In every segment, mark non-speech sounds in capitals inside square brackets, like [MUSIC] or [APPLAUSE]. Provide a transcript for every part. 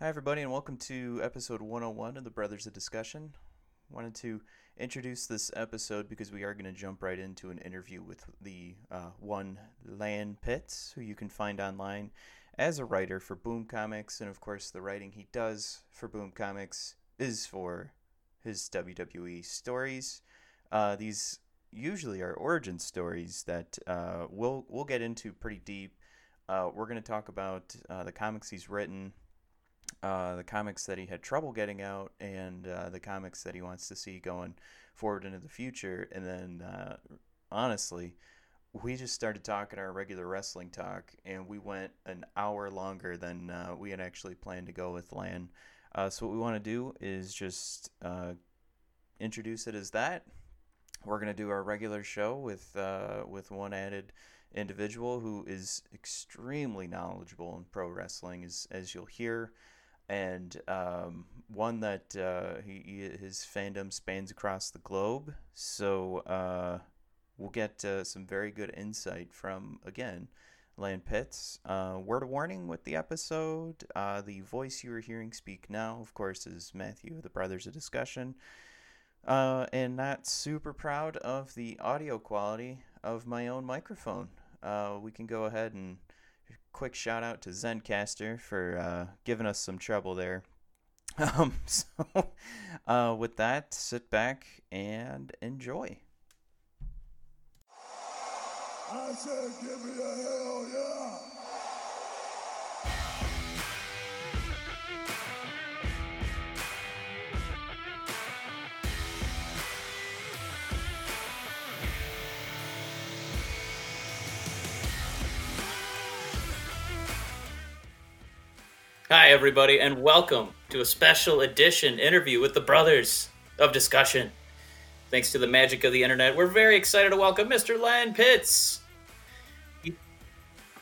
Hi, everybody, and welcome to episode 101 of the Brothers of Discussion. Wanted to introduce this episode because we are going to jump right into an interview with the uh, one Lan Pitts, who you can find online as a writer for Boom Comics, and of course, the writing he does for Boom Comics is for his WWE stories. Uh, these usually are origin stories that uh, we'll we'll get into pretty deep. Uh, we're going to talk about uh, the comics he's written, uh, the comics that he had trouble getting out, and uh, the comics that he wants to see going forward into the future. And then, uh, honestly, we just started talking our regular wrestling talk, and we went an hour longer than uh, we had actually planned to go with Lan. Uh, so what we want to do is just introduce it as that. We're gonna do our regular show with with one added individual who is extremely knowledgeable in pro wrestling, as as you'll hear, and um, one that uh, he, he his fandom spans across the globe. So uh, we'll get uh, some very good insight from again. Lan Pitts. Uh, word of warning with the episode. Uh, the voice you are hearing speak now, of course, is Matthew, the Brothers of Discussion. Uh, and not super proud of the audio quality of my own microphone. We can go ahead and quick shout out to Zencastr for uh, giving us some trouble there. [LAUGHS] Um, so, [LAUGHS] uh, with that, sit back and enjoy. I said, give me a hell yeah. Hi, everybody, and welcome to a special edition interview with the Brothers of Discussion. Thanks to the magic of the internet, we're very excited to welcome Mr. Lan Pitts.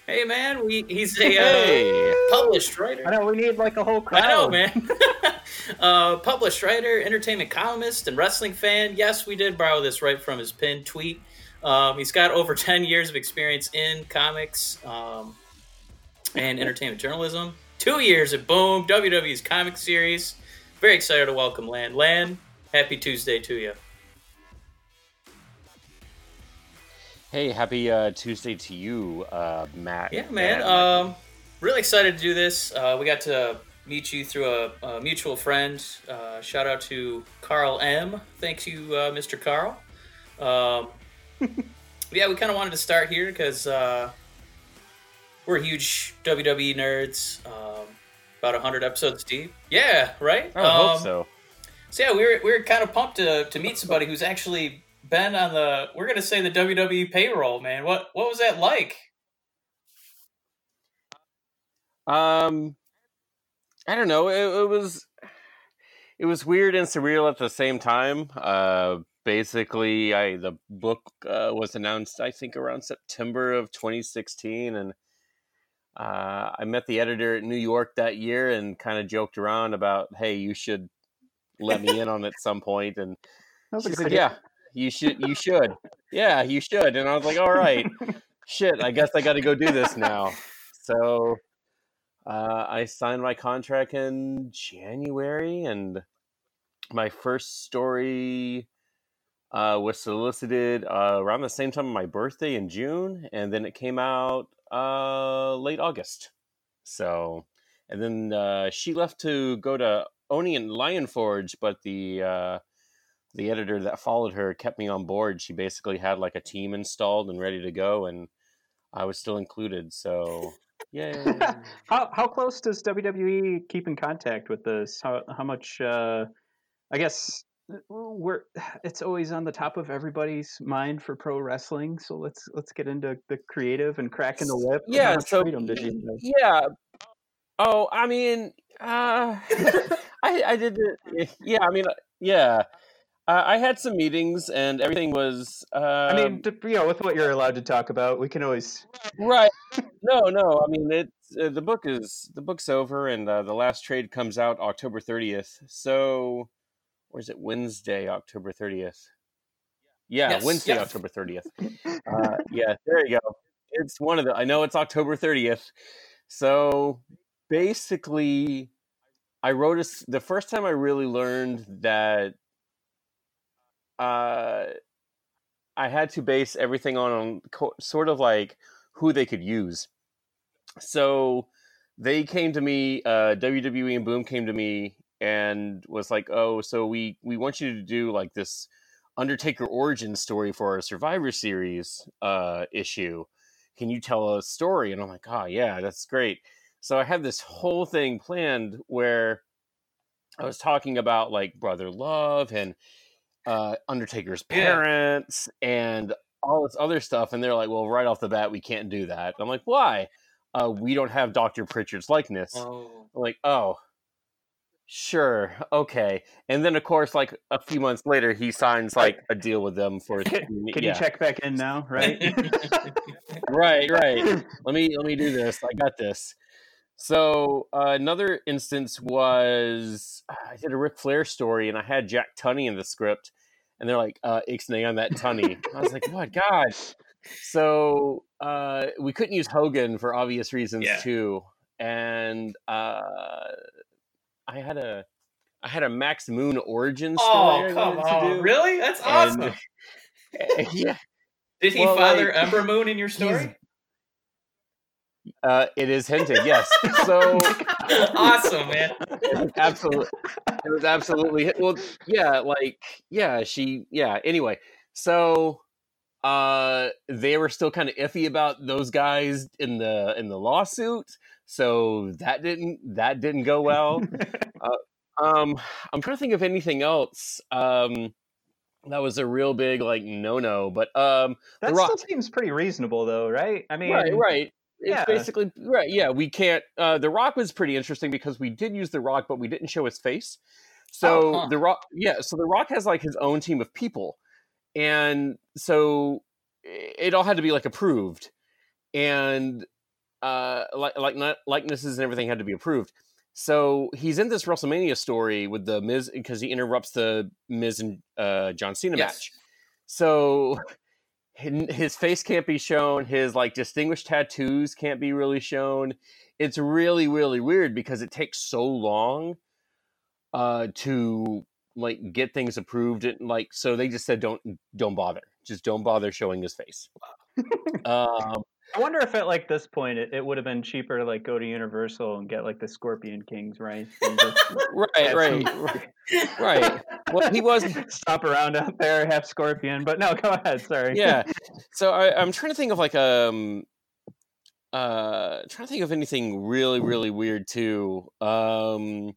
Hey, man, we, he's a uh, published writer. I know we need like a whole crowd. I know, man. [LAUGHS] uh, published writer, entertainment columnist, and wrestling fan. Yes, we did borrow this right from his pinned tweet. Um, he's got over [LAUGHS] 10 years of experience in comics um, and entertainment journalism. Two years at Boom, WWE's comic series. Very excited to welcome Lan. Lan, happy Tuesday to you. Hey, happy uh, Tuesday to you, uh, Matt. Yeah, man. Matt. Um, really excited to do this. Uh, we got to meet you through a, a mutual friend. Uh, shout out to Carl M. Thank you, uh, Mr. Carl. Um, [LAUGHS] yeah, we kind of wanted to start here because uh, we're huge WWE nerds. Um, about hundred episodes deep. Yeah, right. I would hope Um, so. So yeah, we were we were kind of pumped to to meet somebody who's actually been on the we're gonna say the WWE payroll, man. What what was that like? Um, I don't know. It, it was it was weird and surreal at the same time. Uh, basically, I the book uh, was announced, I think, around September of 2016, and uh, I met the editor at New York that year and kind of joked around about, "Hey, you should let me in on it at some point." And That was a she said. "Yeah, you should. You should. Yeah, you should." And I was like, "All right." shit, I guess I got to go do this now. So uh, I signed my contract in January, and my first story uh, was solicited uh, around the same time of my birthday in June, and then it came out uh, late August. So, and then uh, she left to go to Oni and Lion Forge, but the uh, the editor that followed her kept me on board. She basically had like a team installed and ready to go, and I was still included. So, [LAUGHS] yay! how how close does WWE keep in contact with this? How how much? Uh, I guess we're [SIGHS] it's always on the top of everybody's mind for pro wrestling. So let's let's get into the creative and cracking the whip. Yeah. So, freedom did you? yeah. Oh, I mean, uh, [LAUGHS] I I did it. Yeah, I mean, uh, yeah. Uh, I had some meetings and everything was. Uh, I mean, d- you know, with what you're allowed to talk about, we can always. right [LAUGHS] no no i mean it's uh, the book is the book's over and uh, the last trade comes out october 30th so or is it wednesday october 30th yeah Yes, wednesday yeah. october 30th [LAUGHS] uh, yeah there you go it's one of the i know it's october 30th so basically I wrote a the first time I really learned that uh, I had to base everything on, on co- sort of like who they could use. So they came to me, uh, WWE and Boom came to me and was like, "Oh, so we we want you to do like this Undertaker origin story for our Survivor Series uh, issue. Can you tell a story?" And I'm like, "Oh yeah, that's great." So I had this whole thing planned where I was talking about like brother love and uh, Undertaker's parents and all this other stuff, and they're like, "Well, right off the bat, we can't do that." I'm like, "Why?" Uh, we don't have Doctor Prichard's likeness. Oh. I'm like, "Oh, sure, okay." And then, of course, like a few months later, he signs like a deal with them for. [LAUGHS] Can, yeah. you check back in now? Right. [LAUGHS] right right let me let me do this i got this so uh, another instance was i did a Ric flair story and i had jack tunney in the script and they're like uh ixnay on that tunney i was like what god so uh we couldn't use hogan for obvious reasons Yeah. too and uh i had a i had a max moon origin story Oh, come on. Really? That's And- awesome. [LAUGHS] yeah Did he well, father like, Ember Moon in your story? uh it is hinted yes [LAUGHS] so awesome, man. absolutely it was absolutely well yeah like yeah she yeah anyway so uh they were still kind of iffy about those guys in the in the lawsuit so that didn't that didn't go well [LAUGHS] um i'm trying to think of anything else um that was a real big like no no but um that The Rock. still seems pretty reasonable, though, right? I mean, right right it's yeah. basically right yeah we can't uh the rock was pretty interesting because we did use the rock but we didn't show his face so Oh, huh. the rock yeah so the rock has like his own team of people and so it all had to be like approved and uh like like not likenesses and everything had to be approved so he's in this WrestleMania story with the Miz because he interrupts the Miz and uh, John Cena Yes. match. So his face can't be shown. His like distinguished tattoos can't be really shown. It's really really weird because it takes so long uh, to like get things approved. And like so they just said don't don't bother. Just don't bother showing his face. [LAUGHS] um, I wonder if at like this point it, it would have been cheaper to like go to Universal and get like the Scorpion Kings, [LAUGHS] right? Right, right, right. Well, he was [LAUGHS] Stop around out there, have Scorpion, but no, go ahead. Sorry. yeah. [LAUGHS] So I, I'm trying to think of like um uh trying to think of anything really really weird too. Um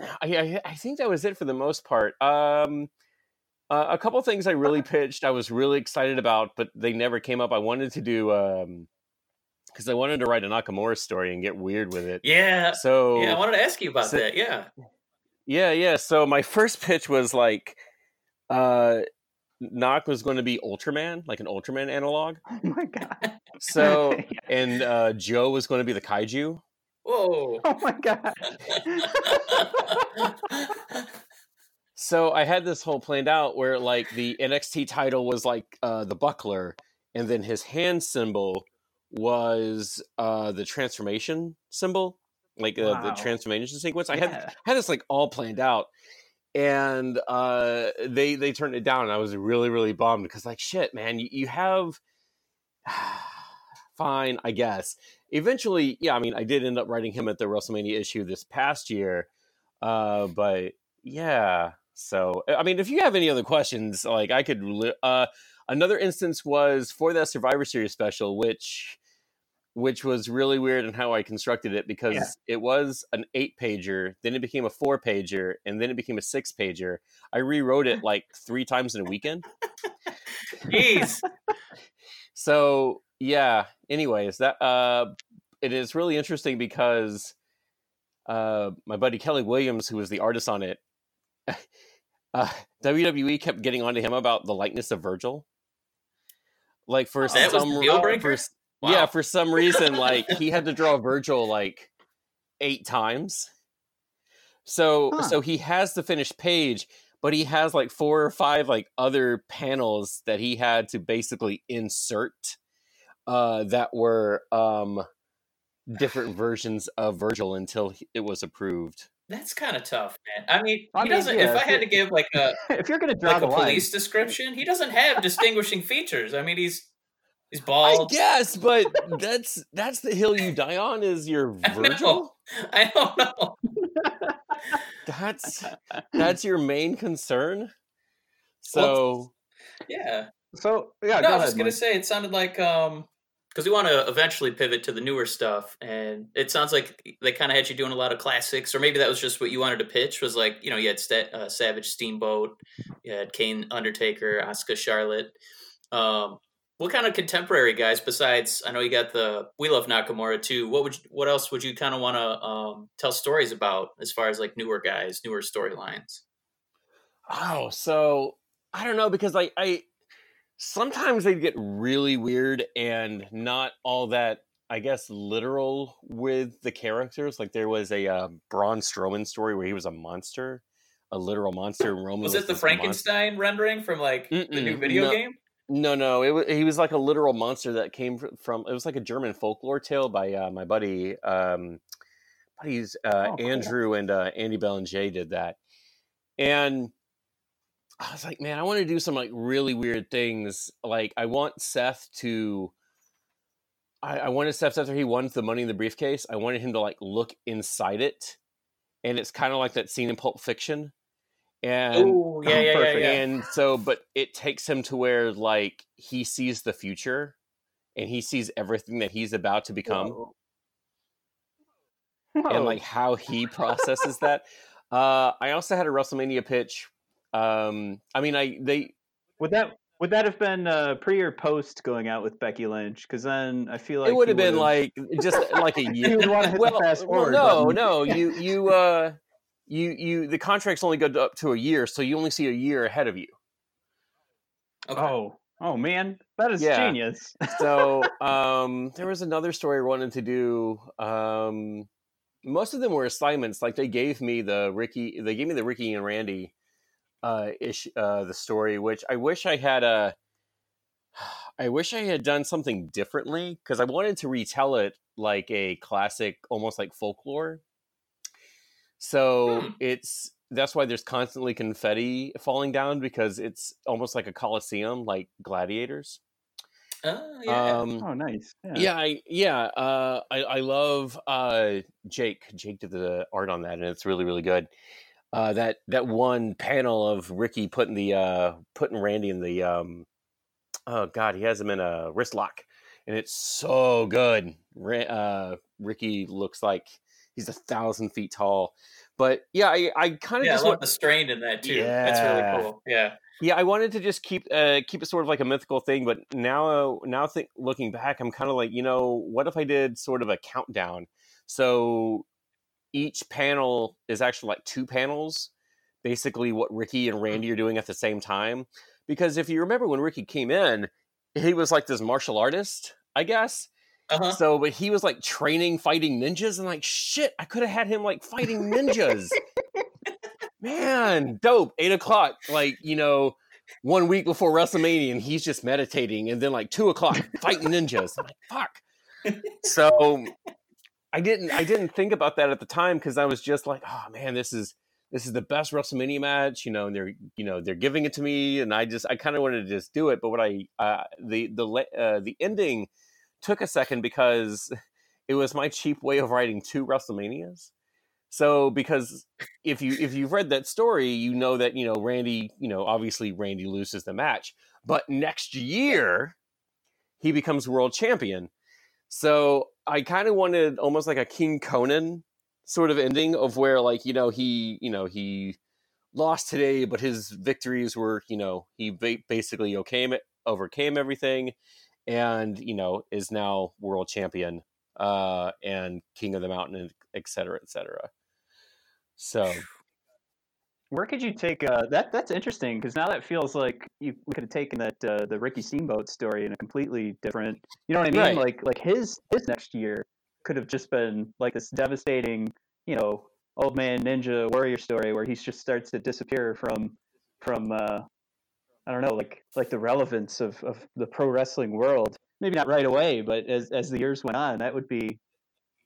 I, I I think that was it for the most part. Um uh, a couple things I really [LAUGHS] pitched I was really excited about, but they never came up. I wanted to do um because I wanted to write a Nakamura story and get weird with it. Yeah. So Yeah, I wanted to ask you about so- that. Yeah. yeah, yeah. So my first pitch was like, uh, Knock was going to be Ultraman, like an Ultraman analog. Oh my god. So, [LAUGHS] Yeah. and uh, Joe was going to be the kaiju. Whoa. Oh my god. So I had this whole planned out where like the NXT title was like uh, the buckler, and then his hand symbol was uh, the transformation symbol, like uh, the transformation sequence. I had Yeah. had this like all planned out and uh they they turned it down and i was really really bummed because like shit man you, you have [SIGHS] fine i guess eventually yeah i mean i did end up writing him at the wrestlemania issue this past year uh but yeah so i mean if you have any other questions like i could uh another instance was for that survivor series special which which was really weird in how I constructed it because Yeah. it was an eight pager, then it became a four pager, and then it became a six pager. I rewrote it like three times in a weekend. [LAUGHS] Jeez. [LAUGHS] So yeah. Anyways, that uh, it is really interesting because uh, my buddy Kelly Williams, who was the artist on it, uh, WWE kept getting onto him about the likeness of Virgil. Like for That some deal for Wow. yeah, for some reason, like he had to draw Virgil like eight times. So Huh. so he has the finished page, but he has like four or five like other panels that he had to basically insert uh that were um different versions of Virgil until it was approved. That's kind of tough, man. I mean, I he mean, doesn't. yeah, if I had to give like a [LAUGHS] if you're gonna draw like a line, police description, he doesn't have distinguishing features. I mean, he's he's bald. I guess, but [LAUGHS] that's that's the hill you die on is your I know. Virgil. I don't know. [LAUGHS] That's that's your main concern. So Yeah. so yeah, no, go I was ahead. just gonna say it sounded like um because we want to eventually pivot to the newer stuff, and it sounds like they kind of had you doing a lot of classics, or maybe that was just what you wanted to pitch. Was like you know you had Sta uh, Savage Steamboat, you had Kane Undertaker, Asuka Charlotte. Um, what kind of contemporary guys besides? I know you got the We Love Nakamura too. What would you, what else would you kind of want to um, tell stories about as far as like newer guys, newer storylines? Oh, so I don't know because I, I sometimes they get really weird and not all that I guess literal with the characters. Like there was a uh, Braun Strowman story where he was a monster, a literal monster. And Roman Was it the this monster- Frankenstein rendering from like the new video no. game? No, no, it was, he was like a literal monster that came from. It was like a German folklore tale by uh, my buddy, um, buddies uh, Oh, cool. Andrew and uh, Andy Bellinger did that, and I was like, man, I want to do some like really weird things. Like, I want Seth to. I, I wanted Seth after he won the money in the briefcase. I wanted him to like look inside it, and it's kind of like that scene in Pulp Fiction, and Oh yeah, yeah, yeah, yeah. and so but it takes him to where like he sees the future and he sees everything that he's about to become Whoa. and like how he processes that uh i also had a wrestlemania pitch um i mean i they would that would that have been uh, pre or post going out with Becky Lynch? Because then I feel like it would have been like just like a [LAUGHS] year would wanna hit the well, fast well no button. no you you uh you you the contracts only go up to a year so you only see a year ahead of you Okay. oh oh man, that is Yeah. genius. so [LAUGHS] um there was another story i wanted to do um most of them were assignments like they gave me the ricky they gave me the ricky and randy uh ish uh the story which i wish i had a [SIGHS] i wish i had done something differently because i wanted to retell it like a classic almost like folklore so Hmm. it's that's why there's constantly confetti falling down because it's almost like a coliseum like gladiators Oh, yeah. um oh nice. Yeah. yeah, I yeah, uh, I I love uh, Jake. Jake did the art on that, and it's really really good. Uh, that that one panel of Ricky putting the uh, putting Randy in the um, oh god, he has him in a wrist lock, and it's so good. Uh, Ricky looks like he's a thousand feet tall, but yeah, I I kind of yeah, I just love want, the strain in that too. That's really cool. Yeah. yeah, I wanted to just keep uh, keep it sort of like a mythical thing, but now uh, now think looking back, I'm kind of like, you know, what if I did sort of a countdown? So each panel is actually like two panels, basically what Ricky and Randy are doing at the same time. Because if you remember when Ricky came in, he was like this martial artist, I guess. Uh-huh. So, but he was like training fighting ninjas, and like shit, I could have had him like fighting ninjas. Man, dope. Eight o'clock, like you know, one week before WrestleMania, and he's just meditating, and then like two o'clock, fighting ninjas. I'm like, fuck. [LAUGHS] So, I didn't, I didn't think about that at the time because I was just like, oh man, this is this is the best WrestleMania match, you know, and they're you know they're giving it to me, and I just I kind of wanted to just do it, but what I uh, the the uh, the ending took a second because [LAUGHS] it was my cheap way of writing two WrestleManias. So because if you if you've read that story, you know that you know Randy, you know obviously Randy loses the match, but next year he becomes world champion. So I kind of wanted almost like a King Conan sort of ending of where like you know he you know he lost today, but his victories were you know he ba- basically overcame overcame everything, and you know is now world champion uh, and king of the mountain, et cetera, et cetera. So Where could you take uh, that? That's interesting because now that feels like you we could have taken that uh, the Ricky Steamboat story in a completely different. You know what I mean? Right. Like like his his next year could have just been like this devastating, you know, old man ninja warrior story where he just starts to disappear from from uh, I don't know like like the relevance of, of the pro wrestling world. Maybe not right away, but as as the years went on, that would be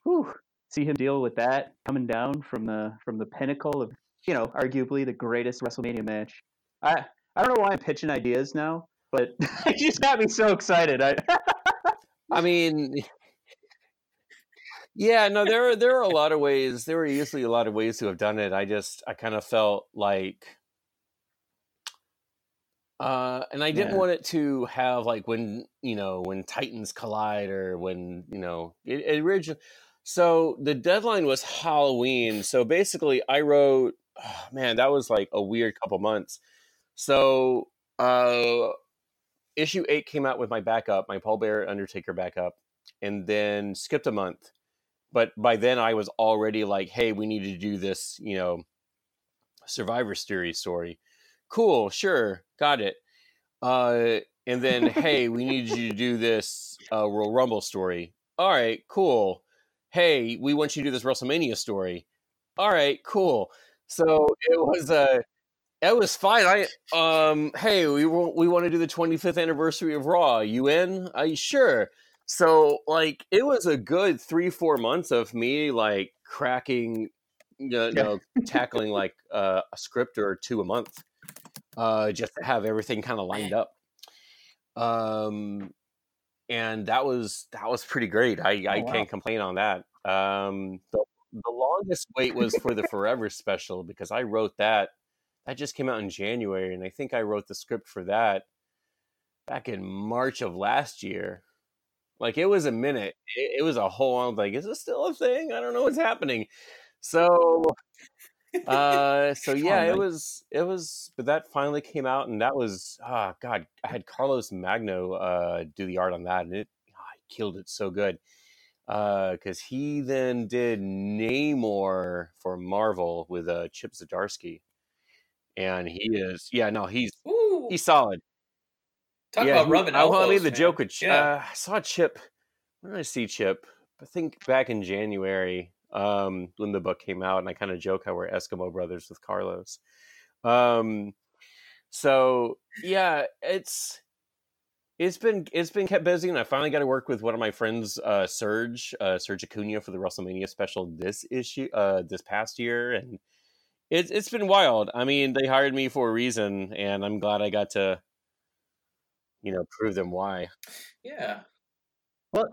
whew, see him deal with that coming down from the from the pinnacle of you know arguably the greatest WrestleMania match. I I don't know why I'm pitching ideas now, but [LAUGHS] it just got me so excited. I [LAUGHS] I mean, yeah, no, there are there are a lot of ways. There were easily a lot of ways to have done it. I just I kind of felt like, uh, and I didn't Yeah. want it to have like when you know when Titans collide or when you know it, it originally. So the deadline was Halloween. So basically, I wrote. Oh, man, that was like a weird couple months. So uh, issue eight came out with my backup, my Paul Bearer Undertaker backup, and then skipped a month. But by then I was already like, hey, we need to do this, you know, Survivor Series story. Cool, sure, got it. Uh, and then, hey, we need you to do this uh, Royal Rumble story. All right, cool. Hey, we want you to do this WrestleMania story. All right, cool. So it was a it was fine. I um, hey, we we want to do the 25th anniversary of Raw. You in? I sure. So like, it was a good three four months of me like cracking, you know, Yeah. tackling like uh, a script or two a month, uh, just to have everything kind of lined up. Um, and that was that was pretty great. I I Oh, wow. can't complain on that. Um, the the longest wait was for the Forever special because I wrote that. That just came out in January, and I think I wrote the script for that back in March of last year. Like it was a minute. It, it was a whole. I'm like, is this still a thing? I don't know what's happening. So, uh, so [LAUGHS] yeah, it was. It was. But that finally came out, and that was. Ah, God, I had Carlos Magno uh, do the art on that, and it he killed it so good. Because he then did Namor for Marvel with uh, Chip Zdarsky, and he is. Yeah, no, he's Ooh, he's solid. talk yeah, about he- rubbing I, well, I made the man. joke with Yeah. uh, I saw Chip. When did I see Chip? I think back in January um, when the book came out, and I kind of joke how we're Eskimo brothers with Carlos. Um, so yeah, it's it's been it's been kept busy, and I finally got to work with one of my friends, uh, Serge uh, Serge Acuna, for the WrestleMania special this issue uh, this past year, and it's it's been wild. I mean, they hired me for a reason, and I'm glad I got to you know prove them why. yeah. Well,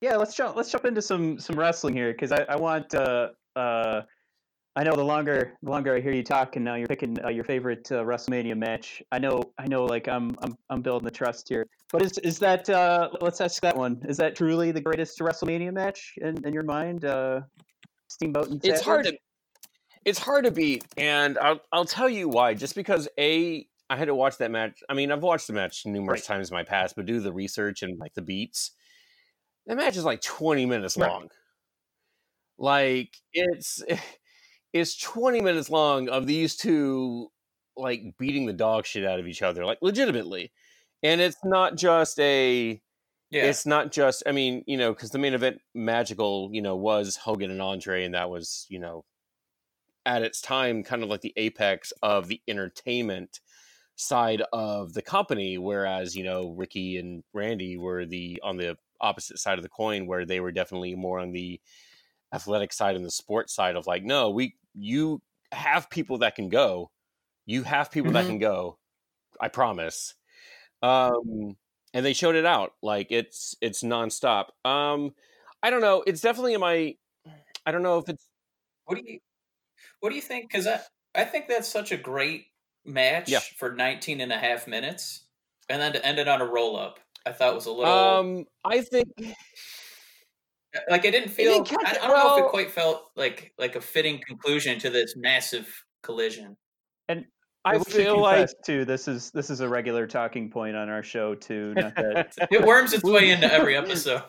yeah, let's jump. Let's jump into some some wrestling here because I, I want. Uh, uh, I know the longer the longer I hear you talk, and now you're picking uh, your favorite uh, WrestleMania match. I know. I know. Like I'm I'm I'm building the trust here. But is is that? Uh, let's ask that one. Is that truly the greatest WrestleMania match in, in your mind? Uh, Steamboat and it's hard to it's hard to beat and I'll, I'll tell you why just because a i had to watch that match i mean i've watched the match numerous Right. times in my past but do the research and like the beats that match is like 20 minutes Right. long like it's [LAUGHS] it's 20 minutes long of these two like beating the dog shit out of each other like legitimately and it's not just a Yeah. it's not just i mean you know because the main event magical you know was hogan and andre and that was you know at its time kind of like the apex of the entertainment side of the company whereas you know ricky and randy were the on the opposite side of the coin where they were definitely more on the athletic side and the sports side of like no we you have people that can go you have people that Mhm. can go i promise um and they showed it out like it's it's nonstop um i don't know it's definitely in my i don't know if it's What do you What do you think? Because I I think that's such a great match Yeah. for 19 and a half minutes, and then to end it on a roll up, I thought was a little um i think like it didn't it feel. didn't catch- I, I don't know if it quite felt like like a fitting conclusion to this massive collision. And I we feel like confess, too. This is this is a regular talking point on our show too. [LAUGHS] Not that. It worms its way into every [LAUGHS] episode.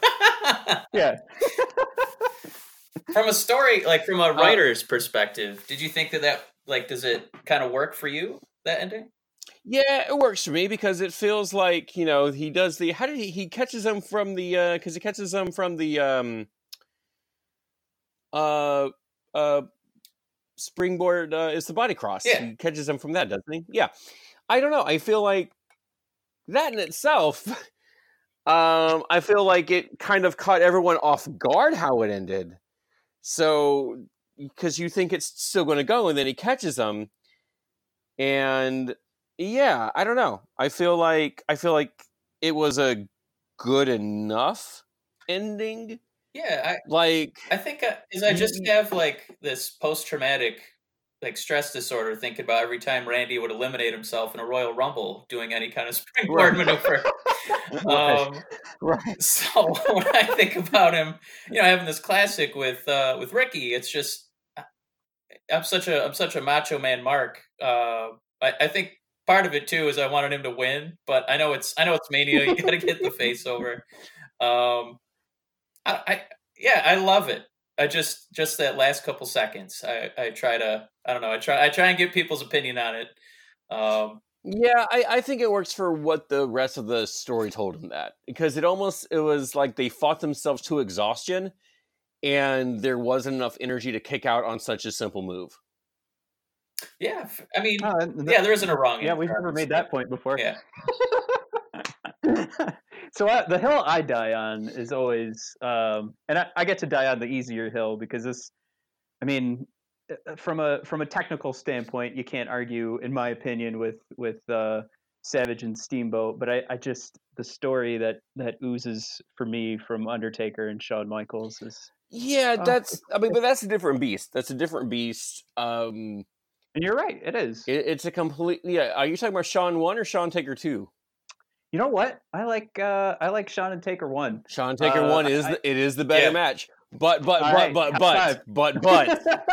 yeah. [LAUGHS] from a story, like from Uh, a writer's perspective, did you think that that like does it kind of work for you that ending? Yeah, it works for me because it feels like you know he does the how did he he catches them from the because he catches them from the um uh uh springboard uh, is the body cross. Yeah. he catches them from that doesn't he? Yeah. I don't know I feel like that in itself [LAUGHS] um I feel like it kind of caught everyone off guard how it ended. So because you think it's still going to go, and then he catches them, and yeah, I don't know. I feel like I feel like it was a good enough ending. Yeah, I Like I think I, is I just have like this post traumatic like stress disorder thinking about every time Randy would eliminate himself in a Royal Rumble doing any kind of [LAUGHS] springboard Right. maneuver. [LAUGHS] Um, right, so [LAUGHS] when I think about him, you know, having this classic with uh, with Ricky, it's just I'm such a I'm such a macho man, Mark. Uh, I, I think part of it too is I wanted him to win, but I know it's I know it's mania. You got to get the face [LAUGHS] over. Um, I, I yeah, I love it. I just just that last couple seconds. I I try to I don't know. I try I try and get people's opinion on it. Um, Yeah, I, I think it works for what the rest of the story told him that because it almost it was like they fought themselves to exhaustion, and there wasn't enough energy to kick out on such a simple move. Yeah, I mean, Oh, and yeah, there isn't a wrong. yeah, we've never made that point before. Yeah. [LAUGHS] so I, the hill I die on is always, um, and I, I get to die on the easier hill because this, I mean, uh, from a from a technical standpoint, you can't argue, in my opinion, with with uh, Savage and Steamboat. But I, I just the story that that oozes for me from Undertaker and Shawn Michaels is, Yeah, Oh, that's I mean, but that's a different beast. That's a different beast. Um, and you're right, it is. it, it's a complete. Yeah, are you talking about Shawn one or Shawn Taker two? you know what? I like uh, I like Shawn and Taker one. Shawn Taker Uh, one is I- the, it is the better Yeah. match. But but but right, but but, five. but [LAUGHS] but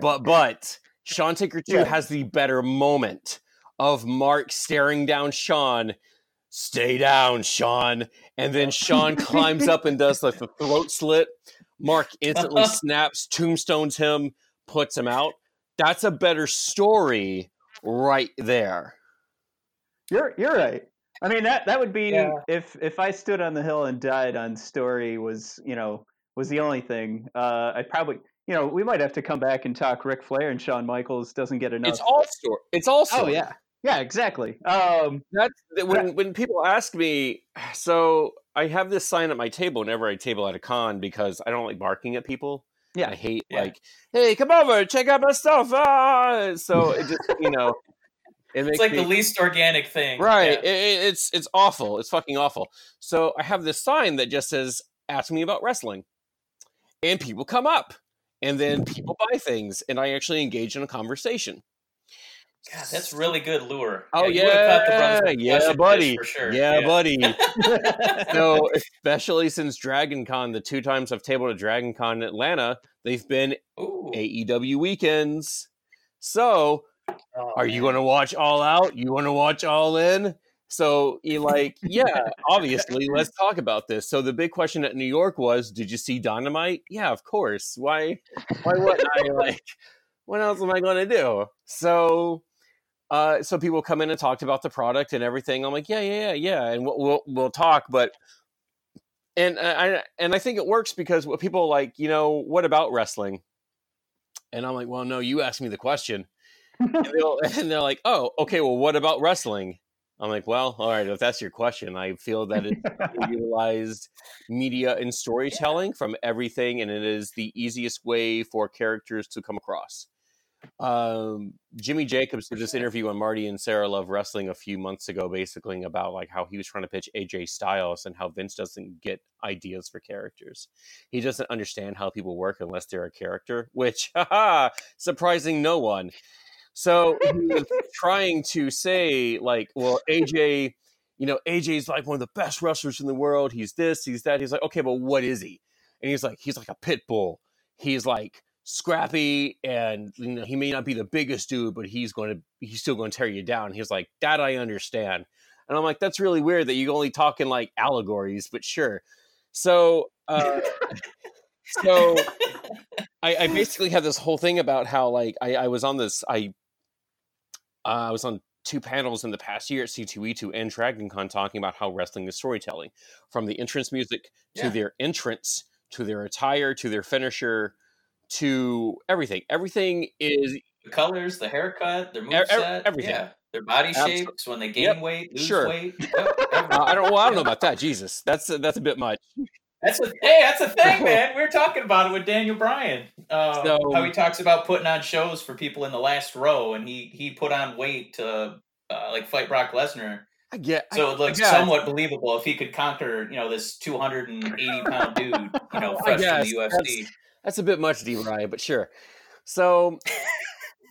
but but Shawn Taker 2 Yeah. has the better moment of Mark staring down Shawn. Stay down, Shawn. And then Shawn climbs up and does like the throat slit. Mark instantly [LAUGHS] snaps, tombstones him, puts him out. That's a better story right there. You're you're right. I mean that that would be Yeah. if if I stood on the hill and died on story was you know was the only thing. Uh, I'd probably you know we might have to come back and talk Ric Flair and Shawn Michaels doesn't get enough. It's all story. It's all oh story. yeah yeah exactly. Um, That's that when when people ask me. So I have this sign at my table whenever I table at a con because I don't like barking at people. Yeah. I hate Yeah. like, hey, come over, check out my stuff. Ah! So it just you know, it It's like me, the least organic thing. right. Yeah. It- it's it's awful. It's fucking awful. So I have this sign that just says, "Ask me about wrestling," and people come up, and then people buy things, and I actually engage in a conversation. God, that's really good lure. Oh you would've caught the brothers yeah, yeah, buddy, sure. yeah, buddy. so especially since Dragon Con, the two times I've tabled at Dragon Con in Atlanta, they've been Ooh. AEW weekends. So Oh, are you going to watch All Out? You want to watch All In? So you like, yeah, obviously, [LAUGHS] let's talk about this. So the big question at New York was, did you see Dynamite? Yeah, of course. Why? Why wouldn't I? [LAUGHS] Like, what else am I going to do? So. Uh, so people come in and talked about the product and everything. I'm like, yeah, yeah, yeah, yeah, and we'll we'll, we'll talk. But and I and I think it works because what people are like, you know, what about wrestling? And I'm like, well, no, you asked me the question, and, they'll, [LAUGHS] and they're like, oh, okay, well, what about wrestling? I'm like, well, all right, if that's your question, I feel that it [LAUGHS] utilized media and storytelling from everything, and it is the easiest way for characters to come across. Um, Jimmy Jacobs did this interview on Marty and Sarah Love Wrestling a few months ago, basically about like how he was trying to pitch AJ Styles and how Vince doesn't get ideas for characters. He doesn't understand how people work unless they're a character, which, [LAUGHS] haha, surprising no one. So he was trying to say, like, well, AJ, you know, AJ's like one of the best wrestlers in the world. He's this, he's that. He's like, okay, but what is he? And he's like, he's like a pit bull. He's like scrappy, and you know, he may not be the biggest dude, but he's going to, he's still going to tear you down. He's like, that I understand. And I'm like, that's really weird that you only talk in like allegories, but sure. So, uh, so I, I basically had this whole thing about how like I, I was on this I uh, I was on two panels in the past year at C2E2 and Dragon Con talking about how wrestling is storytelling, from the entrance music to Yeah. their entrance to their attire to their finisher to everything. Everything is the colors, the haircut, their moveset, everything. yeah, their body shapes when they gain Yep, weight, lose sure. weight. [LAUGHS] Yep, uh, I don't well I don't know about that. [LAUGHS] Jesus, that's that's a bit much. That's a hey, that's a thing, [LAUGHS] man. We were talking about it with Daniel Bryan. Uh, So- how he talks about putting on shows for people in the last row, and he he put on weight to uh, like fight Brock Lesnar. I get So it looks somewhat believable if he could conquer, you know, this 280 pound dude, you know, fresh from the UFC. that's- That's a bit much, D. Ryan, but sure. So,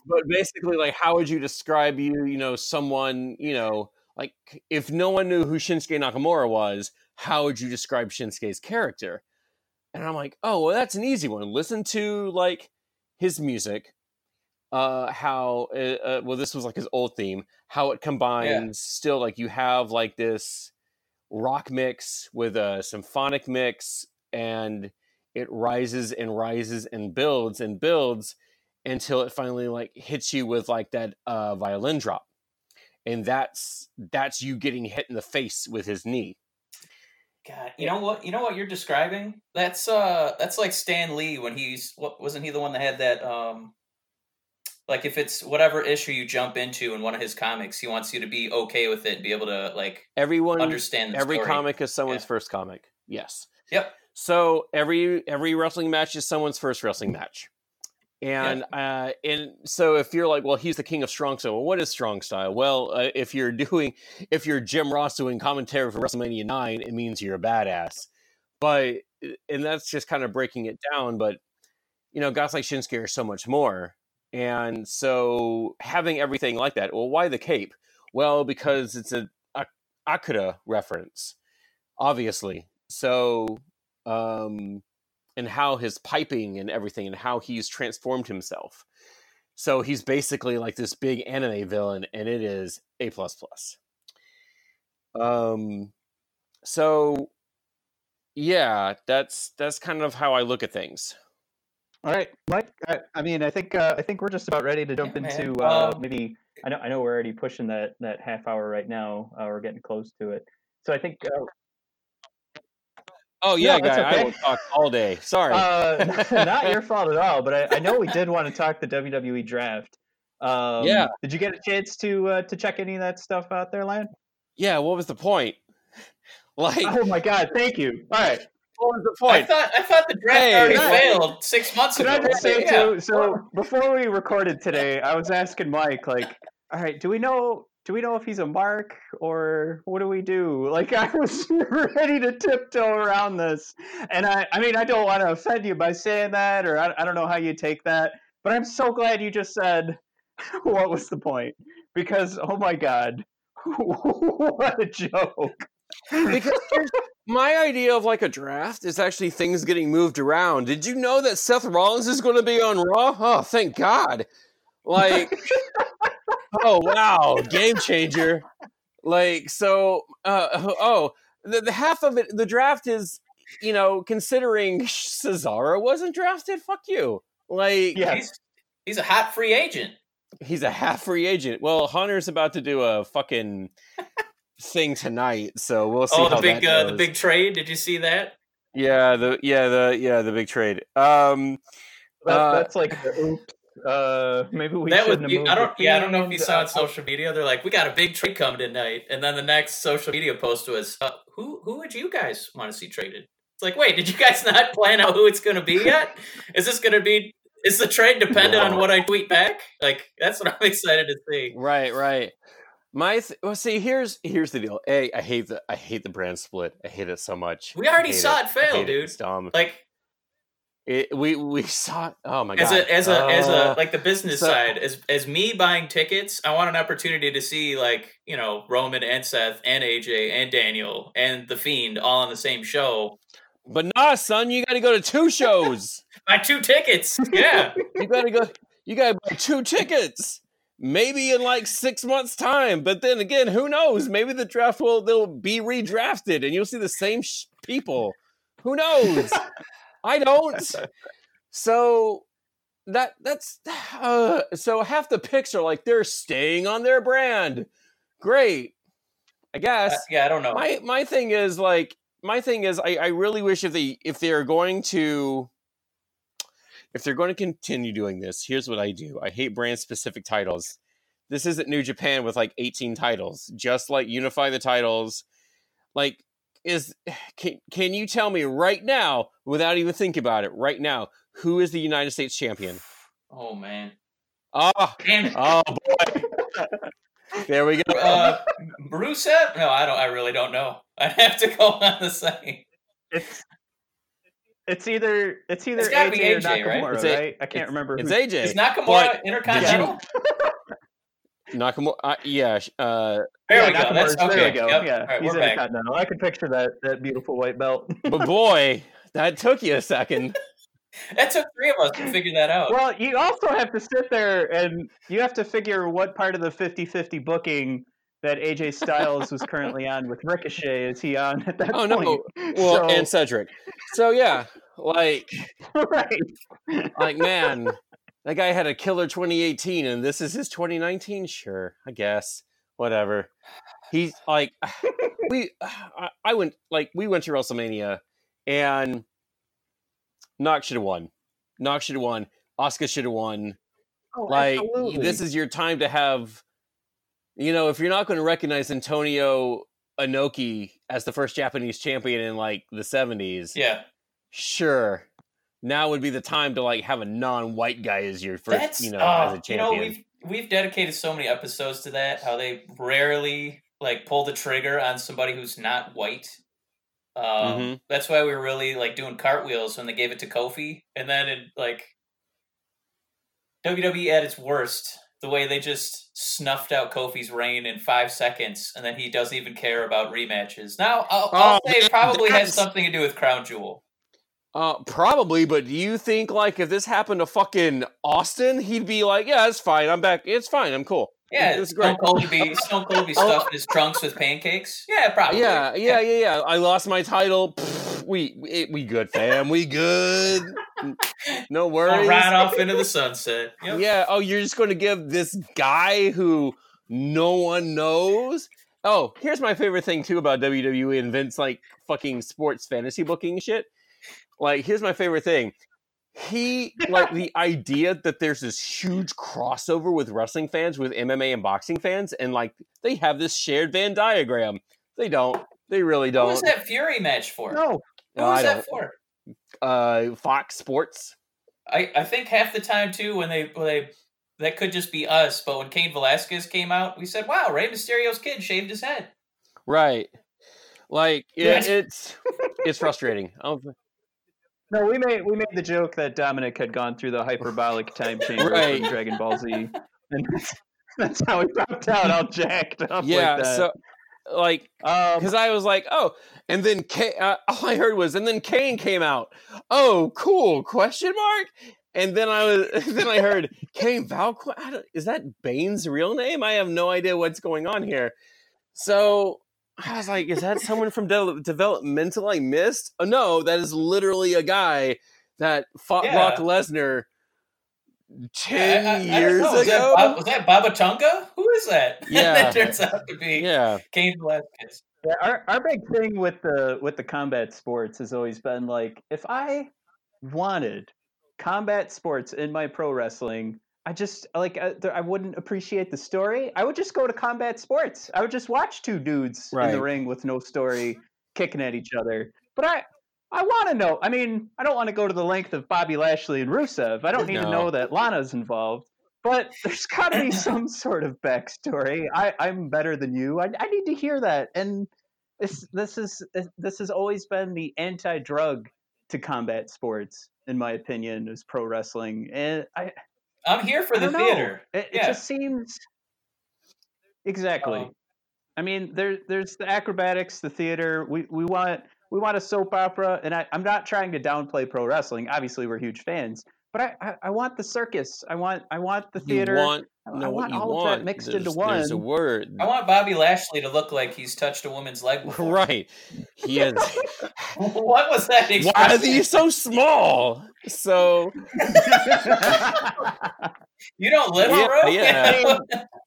but basically, like, how would you describe you? You know, someone, you know, like if no one knew who Shinsuke Nakamura was, how would you describe Shinsuke's character? And I'm like, oh, well, that's an easy one. Listen to like his music, uh, how, uh, uh, well, this was like his old theme, how it combines still like you have like this rock mix with a symphonic mix and it rises and rises and builds and builds until it finally like hits you with like that uh, violin drop and that's that's you getting hit in the face with his knee God, you know what? You know what you're describing? That's uh, that's like Stan Lee when he's what wasn't he the one that had that um, like if it's whatever issue you jump into in one of his comics, he wants you to be okay with it and be able to like everyone understand the every story. comic is someone's Yeah. first comic yes Yep. So every every wrestling match is someone's first wrestling match. And uh and so if you're like well he's the king of strong style. Well, what is strong style? Well uh, if you're [LAUGHS] doing if you're jim ross doing commentary for wrestlemania 9 it means you're a badass. But and that's just kind of breaking it down but you know guys like shinsuke are so much more. And so having everything like that well why the cape? Well because it's a, a akira reference obviously. So um and how his piping and everything and how he's transformed himself so he's basically like this big anime villain and it is a plus plus um so yeah that's that's kind of how i look at things All right, Mike. I, I mean, I think uh, I think we're just about ready to jump Yeah, into uh, Um, maybe. I know I know we're already pushing that that half hour right now. Uh, we're getting close to it. So I think uh, oh yeah No, that's guy i will talk all day sorry uh, [LAUGHS] not your fault at all. But I, I know we did want to talk the WWE draft. Um, Yeah. Did you get a chance to uh, to check any of that stuff out there, Lan? yeah what was the point [LAUGHS] like Oh my God! Thank you. All right. what was the point? I thought I thought the draft Hey, already can failed six months Can ago. I just say Yeah. too? So before we recorded today, I was asking Mike, like, all right, do we know? Do we know if he's a mark or what do we do? [LAUGHS] Like, I was ready to tiptoe around this, and I, I mean, I don't want to offend you by saying that, or I, I don't know how you take that, but I'm so glad you just said, [LAUGHS] what was the point? Because oh my god, [LAUGHS] what a joke! because my idea of like a draft is actually things getting moved around. Did you know that Seth Rollins is going to be on Raw? Oh, thank God! Like, oh wow, game changer! Like, so, uh, oh, the, the half of it, the draft is, you know, considering [LAUGHS] Cesaro wasn't drafted. Fuck you! Like, Yeah. He's, he's a hot free agent. he's a half free agent. Well, Hunter's about to do a fucking thing tonight, so we'll see. Oh, the how big that uh, the big trade. Did you see that? Yeah, the yeah the yeah the big trade. Um, That, Uh, that's like, the oops. Uh, [LAUGHS] maybe we that was shouldn't have moved I don't yeah I don't know if you saw on social media. They're like, we got a big trade coming tonight, and then the next social media post was, uh, who who would you guys want to see traded? It's like, wait, did you guys [LAUGHS] not plan out who it's going to be yet? Is this going to be? Is the trade dependent on what I tweet back? Like that's what [LAUGHS] I'm excited to see. right, right. My th- well, see, here's here's the deal. A, I hate the I hate the brand split. I hate it so much. We already saw it I fail, hate dude. It's dumb. Like It, we we [LAUGHS] saw. Oh my as god. a as a as a Uh, like the business so- side as as me buying tickets i want an opportunity to see like you know roman and seth and aj and daniel and the fiend all on the same show but nah, son, you got to go to two shows. [LAUGHS] buy two tickets yeah [LAUGHS] you got to go. You got to buy two tickets. Maybe in like six months' time, but then again, who knows? Maybe the draft will they'll be redrafted, and you'll see the same sh- people. Who knows? I don't. [LAUGHS] So that that's uh, so half the picks are like they're staying on their brand. Great, I guess. Uh, yeah i don't know my my thing is like my thing is I, I really wish if they if they're going to if they're going to continue doing this here's what i do i hate brand specific titles this isn't new japan with like 18 titles just like unify the titles like is [SIGHS] can can you tell me right now, without even thinking about it, right now, who is the United States champion? Oh man. Ah, Damn it. oh boy. There we go. Uh, Rusev? No, I don't. I really don't know. [LAUGHS] I'd have to go on the site. It's it's either it's either It's gotta AJ, be or AJ, right? Nakamura, It's right? a- I can't remember. It's who- AJ. Is Nakamura But Intercontinental? [LAUGHS] Nakamura. Uh, yeah. Uh, There Yeah, we go. That's okay. There we go. Yep. Yeah, All right, he's we're back. Intercontinental. I can picture that that beautiful white belt. but [LAUGHS] boy, that took you a second. [LAUGHS] That took three of us to figure that out. well, you also have to sit there and you have to figure what part of the 50-50 booking that AJ Styles was currently on with Ricochet is he on at that point? Oh no. Well, So- and Cedric. So yeah, like [LAUGHS] right. like man, that guy had a killer 2018, and this is his 2019. Sure, I guess. Whatever. He's like, [LAUGHS] we. I, I went like we went to WrestleMania, and Knox should have won. Knox should have won. Oscar should have won. Oh, like absolutely. this is your time to have you know if you're not going to recognize antonio Inoki as the first japanese champion in like the 70s yeah. sure now would be the time to like have a non-white guy as your first That's you know uh, as a champion. you know we've we've dedicated so many episodes to that. How they rarely like pull the trigger on somebody who's not white. Um, Mhm. That's why we were really like doing cartwheels when they gave it to Kofi, and then it like WWE at its worst. The way they just snuffed out Kofi's reign in five seconds, and then he doesn't even care about rematches. Now, I'll, I'll Oh, say it probably has something to do with Crown Jewel. Uh probably but do you think like if this happened to fucking austin he'd be like yeah it's fine i'm back it's fine i'm cool Yeah, it's great Stone Cold would be Stone Cold be [LAUGHS] stuffed in his trunks with pancakes. Yeah, probably. Yeah, yeah, yeah, yeah. I lost my title. Pfft, we we we good, fam. We good. [LAUGHS] No worries. ride off into the sunset. Yep. Yeah. Oh, you're just going to give this guy who no one knows. Oh, here's my favorite thing too about WWE and Vince, like fucking sports fantasy booking shit. Like, here's my favorite thing. He like [LAUGHS] the idea that there's this huge crossover with wrestling fans, with MMA and boxing fans, and like they have this shared Venn diagram. They don't. They really don't. was that Fury match for? No, Who No, was that for? Uh, Fox Sports. I, I think half the time too when they when they that could just be us, but when Cain Velasquez came out, we said, "Wow, Rey Mysterio's kid shaved his head." Right. Like it, it's it's frustrating. I don't thi- no, we made we made the joke that Dominic had gone through the hyperbolic time [LAUGHS] chamber Right. Dragon Ball Z, [LAUGHS] and that's, that's how he popped out all jacked up. yeah. like that. So like um, because I was like, oh, and then K- uh, [LAUGHS] all I heard was, and then Kane came out. Oh, cool? Question mark. And then I was, then I heard Kane Valqu. Is that Bane's real name? I have no idea what's going on here. So I was like, is that someone from de- developmental I missed? Oh, no, that is literally a guy that fought Yeah. Brock Lesnar ten I- I- I don't years know. Was that, ago. Bob, was that Baba Tunga? Who is that? [LAUGHS] Yeah. that turns out to be yeah, Cain Velasquez. Yeah, our our big thing with the with the combat sports has always been like if I wanted combat sports in my pro wrestling, I just like uh, I, I wouldn't appreciate the story. I would just go to combat sports. I would just watch two dudes in the ring with no story [LAUGHS] kicking at each other. But I I want to know. I mean, I don't want to go to the length of Bobby Lashley and Rusev. I don't need to know that Lana's involved. But [LAUGHS] there's got to be some sort of backstory. I, I'm better than you. I, I need to hear that. And this this is this has always been the anti-drug to combat sports, in my opinion, is pro wrestling. And I, I'm here for the theater. It, it just seems exactly. Um, I mean, there there's the acrobatics, the theater. We we want we want a soap opera, and I, I'm not trying to downplay pro wrestling. Obviously, we're huge fans, but I, I, I want the circus. I want I want the theater. you want I- know I want you all want. of that mixed there's, into There's a one. word. I want Bobby Lashley to look like he's touched a woman's leg [LAUGHS] before. Right. He has. [LAUGHS] what was that? [LAUGHS] Why are expression? these so small? So You don't live, Yeah, bro. yeah.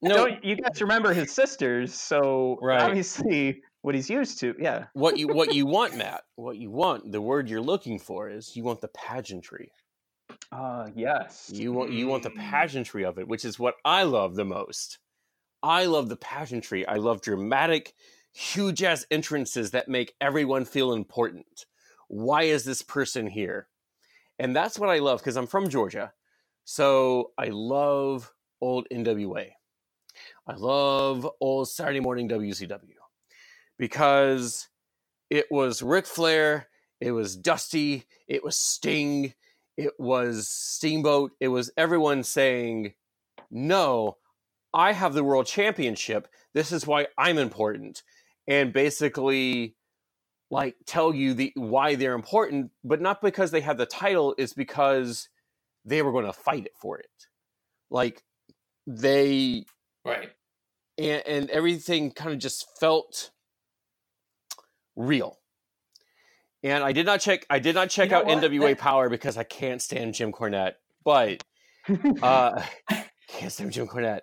no. Don't you guys remember his sisters? So Right. obviously, what he's used to. Yeah. What you what you want, Matt? What you want? The word you're looking for is you want the pageantry. Uh yes. You want you want the Mm. pageantry of it, which is what I love the most. I love the pageantry. I love dramatic huge ass entrances that make everyone feel important. Why is this person here? And that's what I love because I'm from Georgia. So I love old NWA. I love old Saturday morning WCW because it was Ric Flair, it was Dusty, it was Sting, it was Steamboat, it was everyone saying, No, I have the world championship. This is why I'm important. And basically, like tell you the why they're important, but not because they have the title, it's because they were going to fight it for it. Like they Right. and, and everything kind of just felt real. And I did not check. I did not check know out what? NWA That- Power because I can't stand Jim Cornette. But [LAUGHS] uh, [LAUGHS] can't stand Jim Cornette.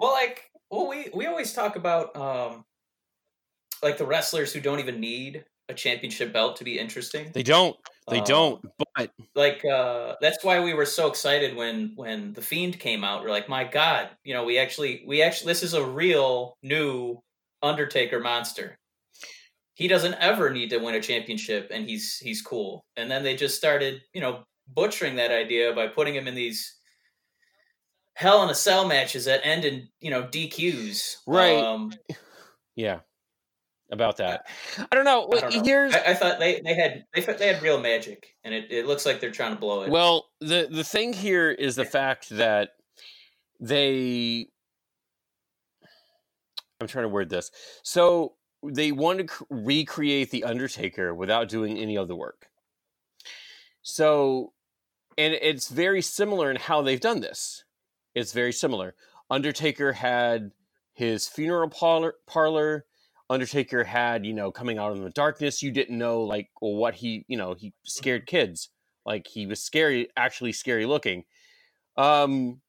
Well, like, well, we we always talk about um, like the wrestlers who don't even need a championship belt to be interesting. They don't. They Um, don't. But like uh that's why we were so excited when when the fiend came out we're like my god you know we actually we actually this is a real new undertaker monster he doesn't ever need to win a championship and he's he's cool and then they just started you know butchering that idea by putting him in these hell in a cell matches that end in you know dqs Right. um yeah, about that. I don't know. I, don't know. Here's I, I thought they they had they they had real magic and it, it looks like they're trying to blow it Well, the the thing here is the fact that they I'm trying to word this. So they want to recreate the Undertaker without doing any of the work. So and it's very similar in how they've done this. It's very similar. Undertaker had his funeral parlor, parlor. Undertaker had, you know, coming out in the darkness, you didn't know like what he, you know, he scared kids. Like he was scary, actually scary looking. Um,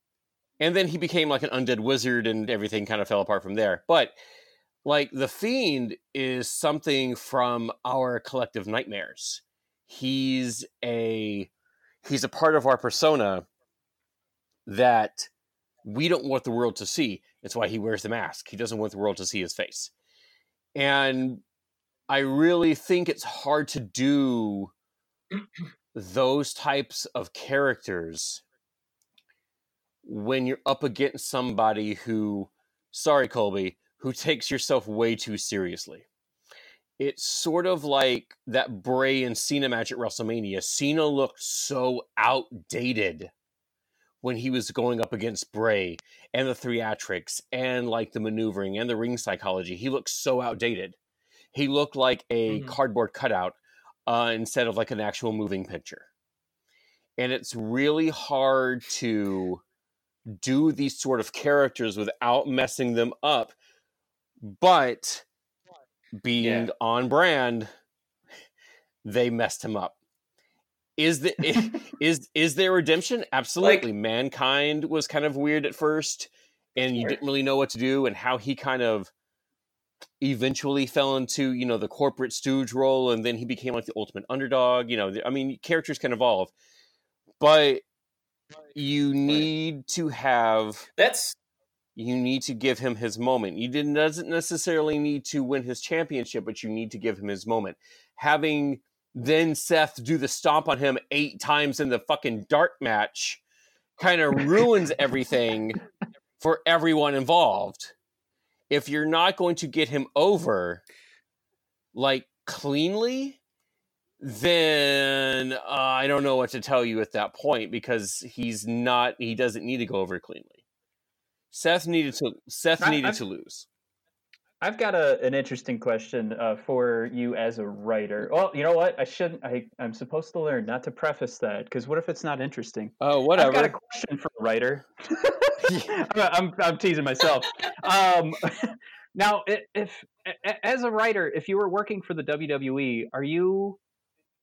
and then he became like an undead wizard, and everything kind of fell apart from there. But like the fiend is something from our collective nightmares. He's a he's a part of our persona that we don't want the world to see. That's why he wears the mask. He doesn't want the world to see his face. And I really think it's hard to do those types of characters when you're up against somebody who, sorry, Colby, who takes yourself way too seriously. It's sort of like that Bray and Cena match at WrestleMania. Cena looked so outdated when he was going up against Bray and the theatrics and like the maneuvering and the ring psychology. He looked so outdated. He looked like a Mhm. cardboard cutout uh, instead of like an actual moving picture. And it's really hard to do these sort of characters without messing them up, but being Yeah. on brand, they messed him up. Is the [LAUGHS] is is there redemption? Absolutely. Mankind was kind of weird at first, and you Sure. didn't really know what to do, and how he kind of eventually fell into you know the corporate stooge role, and then he became like the ultimate underdog. You know, I mean, characters can evolve, but you need to have that's you need to give him his moment. You didn't doesn't necessarily need to win his championship, but you need to give him his moment. Having then Seth do the stomp on him eight times in the fucking dart match kind of ruins everything for everyone involved. If you're not going to get him over like cleanly, then uh, I don't know what to tell you at that point because he's not he doesn't need to go over cleanly. Seth needed to Seth I- needed I've- to lose. I've got a, an interesting question uh, for you as a writer. Well, you know what? I shouldn't. I, I'm supposed to learn not to preface that because what if it's not interesting? Oh, I've got a question for a writer. [LAUGHS] [LAUGHS] I'm, I'm, I'm teasing myself. Um, [LAUGHS] now, if as a writer, if you were working for the WWE, are you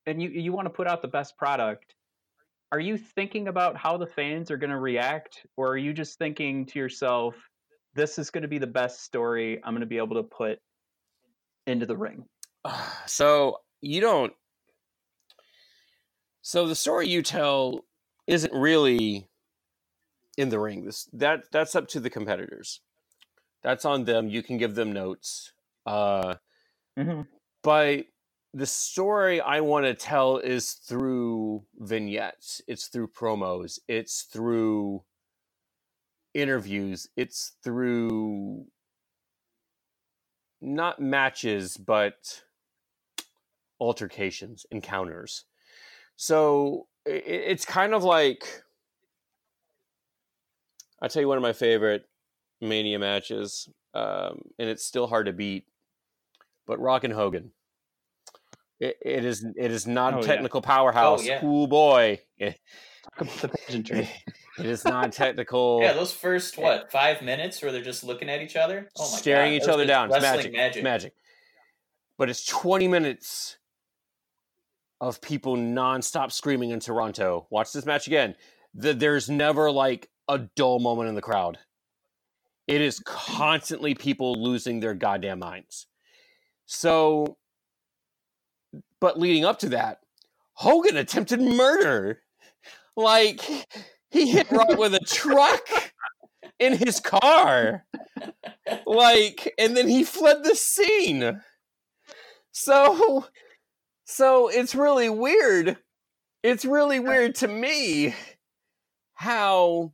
and you you want to put out the best product? Are you thinking about how the fans are going to react, or are you just thinking to yourself, "This is going to be the best story I'm going to be able to put into the ring"? [SIGHS] so you don't so the story you tell isn't really in the ring. This that that's up to the competitors. That's on them. You can give them notes. Uh, Mhm. but the story I want to tell is through vignettes. It's through promos. It's through interviews. It's through not matches, but altercations, encounters. So i- i- it's kind of like I'll tell you one of my favorite Mania matches, um, and it's still hard to beat. But Rock and Hogan. It, it is it is not Oh, a yeah. technical powerhouse. Oh, yeah. Oh boy, it, [LAUGHS] Talk about the pageantry. it is [LAUGHS] not technical. Yeah, those first eh what five minutes where they're just looking at each other, oh my god. staring God, each other down. It's magic. magic. It's magic. But it's 20 minutes of people nonstop screaming in Toronto. Watch this match again. The, there's never like a dull moment in the crowd. It is constantly people losing their goddamn minds. So, but leading up to that, Hogan attempted murder. Like, he hit Rock with a truck in his car. Like and then he fled the scene. So so it's really weird. It's really weird to me how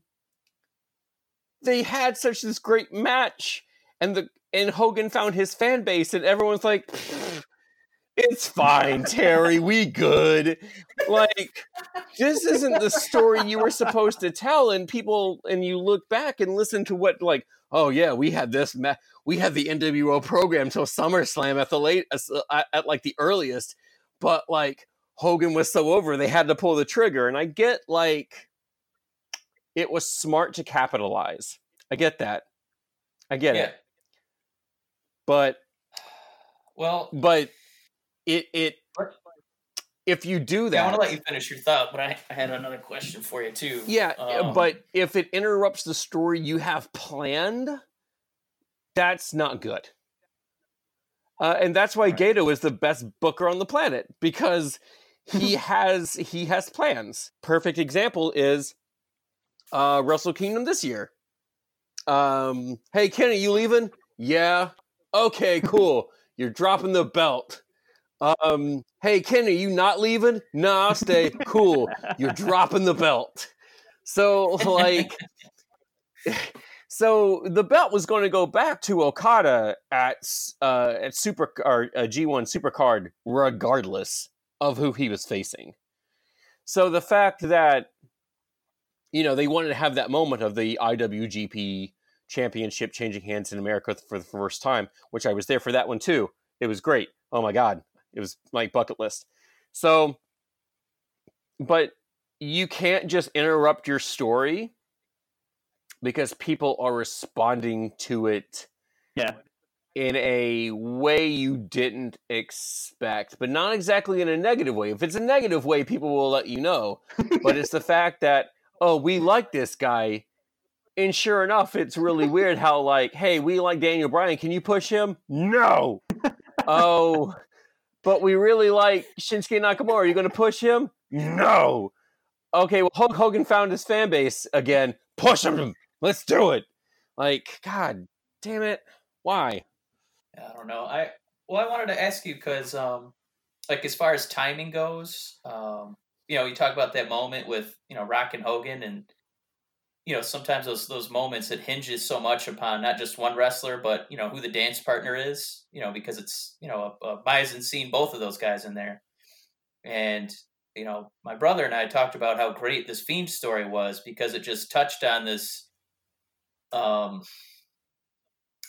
they had such this great match and the and Hogan found his fan base and everyone's like "Pfft, it's fine Terry. We good. Like this isn't the story you were supposed to tell and people and you look back and listen to what like oh yeah we had this ma- we had the nwo program till summerslam at the late uh, at, uh, at like the earliest. But like hogan was so over they had to pull the trigger and i get like it was smart to capitalize. I get that. I get Yeah. it but Well, but it it if you do that yeah, I want to let you finish your thought, but I, I had another question for you too. Yeah, Um, but if it interrupts the story you have planned, that's not good. Uh, and that's why Right. Gedo is the best booker on the planet because he [LAUGHS] has he has plans. Perfect example is uh, Wrestle Kingdom this year. Um, hey Kenny, you leaving? Yeah. Okay, cool. You're dropping the belt. Um, hey Kenny, you not leaving? Nah, I'll stay. Cool you're [LAUGHS] dropping the belt. So like [LAUGHS] so the belt was going to go back to Okada at uh at super or uh, G1 Supercard regardless of who he was facing. So the fact that you know they wanted to have that moment of the IWGP championship changing hands in America for the first time, which I was there for that one too. It was great. Oh my god. It was my bucket list. So but you can't just interrupt your story because people are responding to it Yeah. in a way you didn't expect but not exactly in a negative way. If it's a negative way people will let you know but it's [LAUGHS] the fact that oh we like this guy. And sure enough it's really weird how like hey we like daniel bryan. Can you push him? No. [LAUGHS] Oh but we really like shinsuke nakamura are you going to push him no okay, well, Hulk Hogan found his fan base again. Push him. Let's do it. Like, God damn it. Why? I don't know. I well, I wanted to ask you because, um, like, as far as timing goes, um, you know, you talk about that moment with you know Rock and Hogan, and you know sometimes those those moments it hinges so much upon not just one wrestler, but you know who the dance partner is. You know, because it's you know a, a Bison seen both of those guys in there, and you know my brother and I talked about how great this Fiend story was because it just touched on this. Um,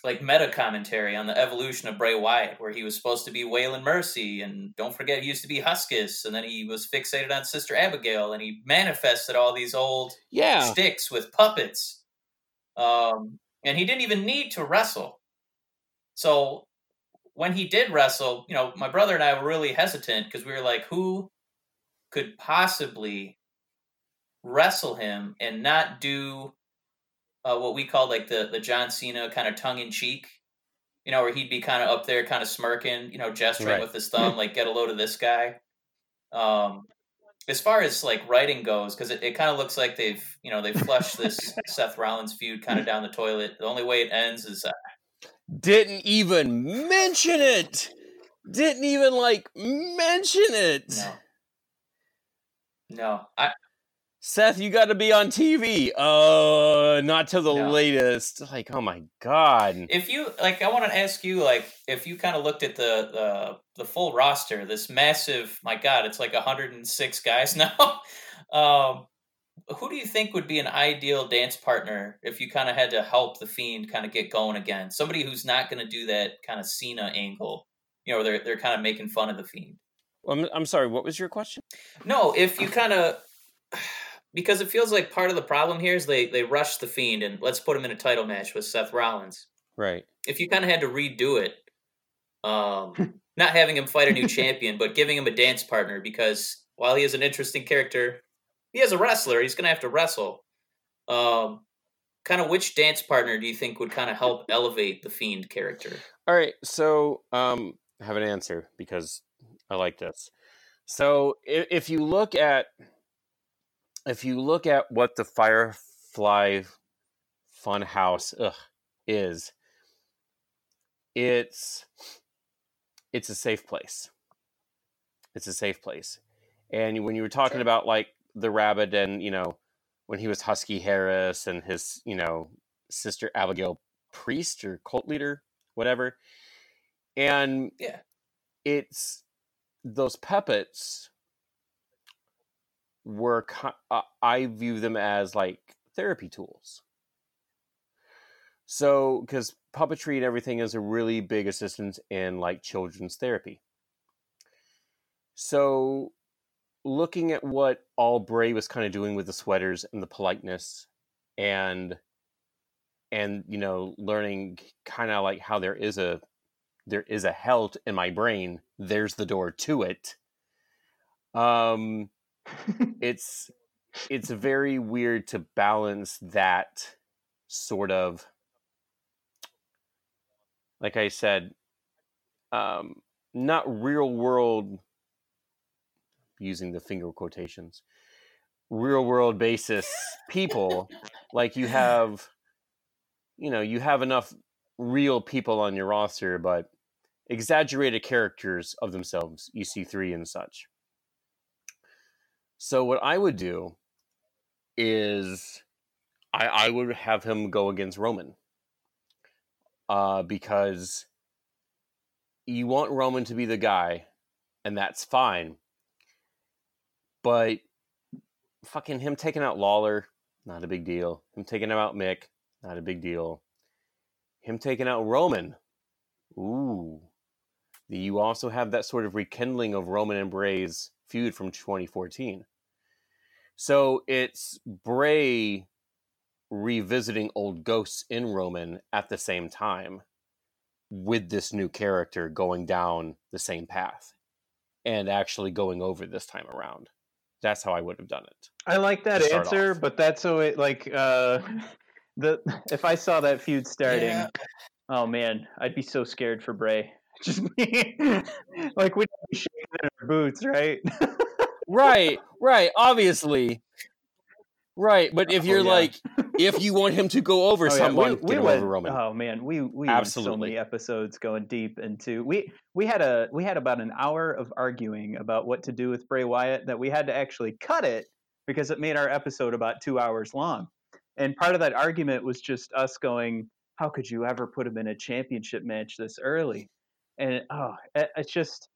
like meta commentary on the evolution of Bray Wyatt, where he was supposed to be Waylon Mercy, and don't forget he used to be Huskus, and then he was fixated on Sister Abigail, and he manifested all these old Yeah. sticks with puppets. Um, and he didn't even need to wrestle. So when he did wrestle, you know, my brother and I were really hesitant because we were like, who could possibly wrestle him and not do uh, what we call like the the John Cena kind of tongue in cheek, you know, where he'd be kind of up there, kind of smirking, you know, gesturing Right. with his thumb, like get a load of this guy. Um, as far as like writing goes, because it, it kind of looks like they've you know they've flushed this [LAUGHS] Seth Rollins feud kind of down the toilet. The only way it ends is uh, didn't even mention it. Didn't even like mention it. No. No. I Seth, you got to be on TV. Uh, not to the No. latest. Like, oh my god. if you like I want to ask you like if you kind of looked at the the the full roster, this massive, my god, it's like 106 [LAUGHS] guys now. um who do you think would be an ideal dance partner if you kind of had to help the fiend kind of get going again? Somebody who's not going to do that kind of Cena angle. You know, they're they're kind of making fun of the fiend. I'm, I'm sorry. What was your question? No, if you kind of because it feels like part of the problem here is they they rush the fiend and let's put him in a title match with Seth Rollins. Right. If you kind of had to redo it, um, [LAUGHS] not having him fight a new champion, but giving him a dance partner because while he is an interesting character, he is a wrestler. He's going to have to wrestle. Um, kind of which dance partner do you think would kind of help [LAUGHS] elevate the fiend character? All right. So, um, I have an answer because I like this. So, if, if you look at if you look at what the Firefly Funhouse ugh, is, it's it's a safe place. It's a safe place. And when you were talking Sure. about like the rabbit and you know when he was Husky Harris and his you know sister Abigail Priest or cult leader, whatever, and Yeah. it's those puppets were uh, I view them as like therapy tools. So, because puppetry and everything is a really big assistance in like children's therapy. So, looking at what all Bray was kind of doing with the sweaters and the politeness, and and you know, learning kind of like how there is a there is a hell in my brain. There's the door to it. Um, it's it's very weird to balance that sort of like i said um not real world using the finger quotations real world basis people like you have you know you have enough real people on your roster but exaggerated characters of themselves ec3 and such so what I would do is I, I would have him go against Roman. Uh, because you want Roman to be the guy, and that's fine. But fucking him taking out Lawler, not a big deal. Him taking out Mick, not a big deal. Him taking out Roman, ooh. You also have that sort of rekindling of Roman and Bray's feud from 2014. So it's Bray revisiting old ghosts in Roman at the same time with this new character going down the same path and actually going over this time around. That's how I would have done it. I like that answer, off. but that's so it like uh [LAUGHS] the [LAUGHS] if I saw that feud starting, Yeah. oh man, I'd be so scared for Bray. [LAUGHS] Just me, like we'd be shaking in our boots, right? Right, right, obviously. Right, but if Oh, you're yeah. like if you want him to go over Oh, yeah, someone, we, get we him went, over Roman. Oh man, we we went so many episodes going deep into we we had a we had about an hour of arguing about what to do with Bray Wyatt that we had to actually cut it because it made our episode about two hours long. And part of that argument was just us going, "How could you ever put him in a championship match this early?" And oh, it- it's just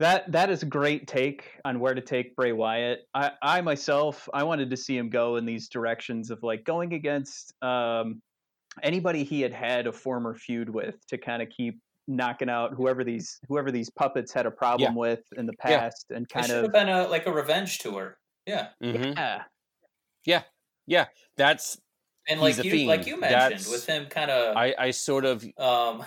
that that is a great take on where to take Bray Wyatt. I, I myself, I wanted to see him go in these directions of like going against um, anybody he had had a former feud with to kind of keep knocking out whoever these whoever these puppets had a problem with in the Yeah. past and It kind should have of been a like a revenge tour. Yeah. Mhm. yeah Yeah. That's And like a you like you mentioned That's- with him kind of I, I sort of um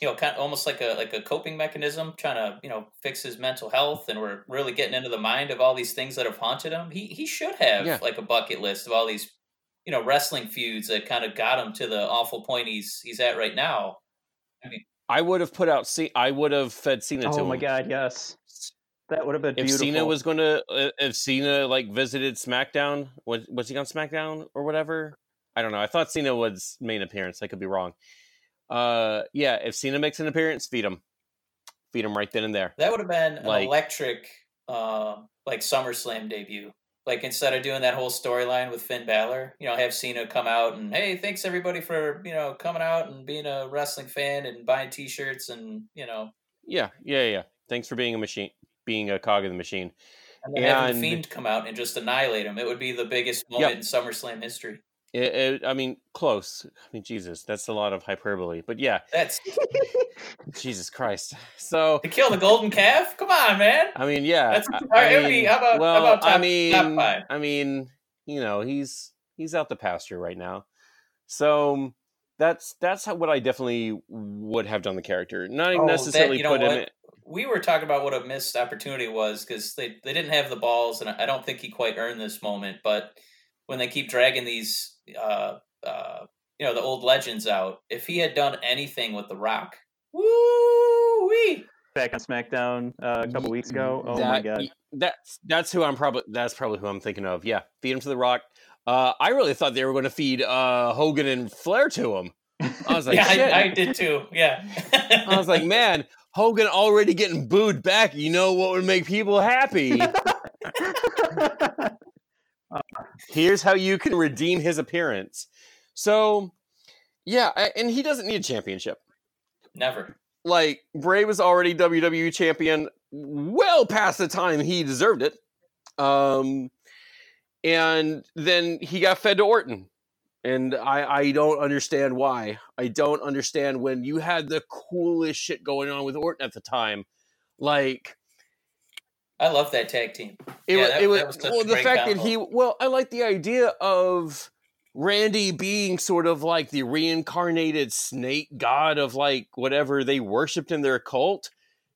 you know kind of almost like a like a coping mechanism trying to you know fix his mental health and we're really getting into the mind of all these things that have haunted him he he should have Yeah. like a bucket list of all these you know wrestling feuds that kind of got him to the awful point he's he's at right now I mean, I would have put out. C- I would have fed Cena to him. oh him. my god yes that would have been If beautiful Cena was going to, uh, if Cena like visited SmackDown, was was he on SmackDown or whatever? I don't know. I thought Cena was main appearance. I could be wrong. Uh, yeah, if Cena makes an appearance, feed him, feed him right then and there. That would have been an electric, uh, like SummerSlam debut. Like instead of doing that whole storyline with Finn Balor, you know, have Cena come out and hey, thanks everybody for you know coming out and being a wrestling fan and buying T-shirts and you know, Yeah, yeah, yeah. Thanks for being a machine, being a cog in the machine. and then having the Fiend come out and just annihilate him. It would be the biggest moment in SummerSlam history. It, it, I mean, close. I mean, Jesus, that's a lot of hyperbole. But yeah, That's [LAUGHS] Jesus Christ. [LAUGHS] So, to kill the golden calf. Come on, man. I mean, yeah. That's- I- I it would be- mean, how about- how well, about I top- mean, five? I mean, you know, he's he's out the pasture right now. So that's that's how, what I definitely would have done the character. Not even Oh, that- necessarily know put him. In, we were talking about what a missed opportunity was because they, they didn't have the balls, and I don't think he quite earned this moment. But when they keep dragging these, uh, uh, you know, the old legends out, if he had done anything with The Rock, woo wee! Back on SmackDown uh, a couple weeks ago. Oh my god. That's that's who I'm probably that's probably who I'm thinking of. Yeah, feed him to the Rock. Uh, I really thought they were going to feed uh, Hogan and Flair to him. I was [LAUGHS] like, yeah, shit. I, I did too. Yeah, I was like, man, Hogan already getting booed back. You know what would make people happy? [LAUGHS] Here's how you can redeem his appearance. So, yeah, I- and he doesn't need a championship. never. Like Bray was already WWE champion well past the time he deserved it. Um, and then he got fed to Orton. And I, I don't understand why. I don't understand when you had the coolest shit going on with Orton at the time. Like I love that tag team. it, Yeah, wa- that- it was, was well the fact that he well, I like the idea of Randy being sort of like the reincarnated snake god of like whatever they worshipped in their cult.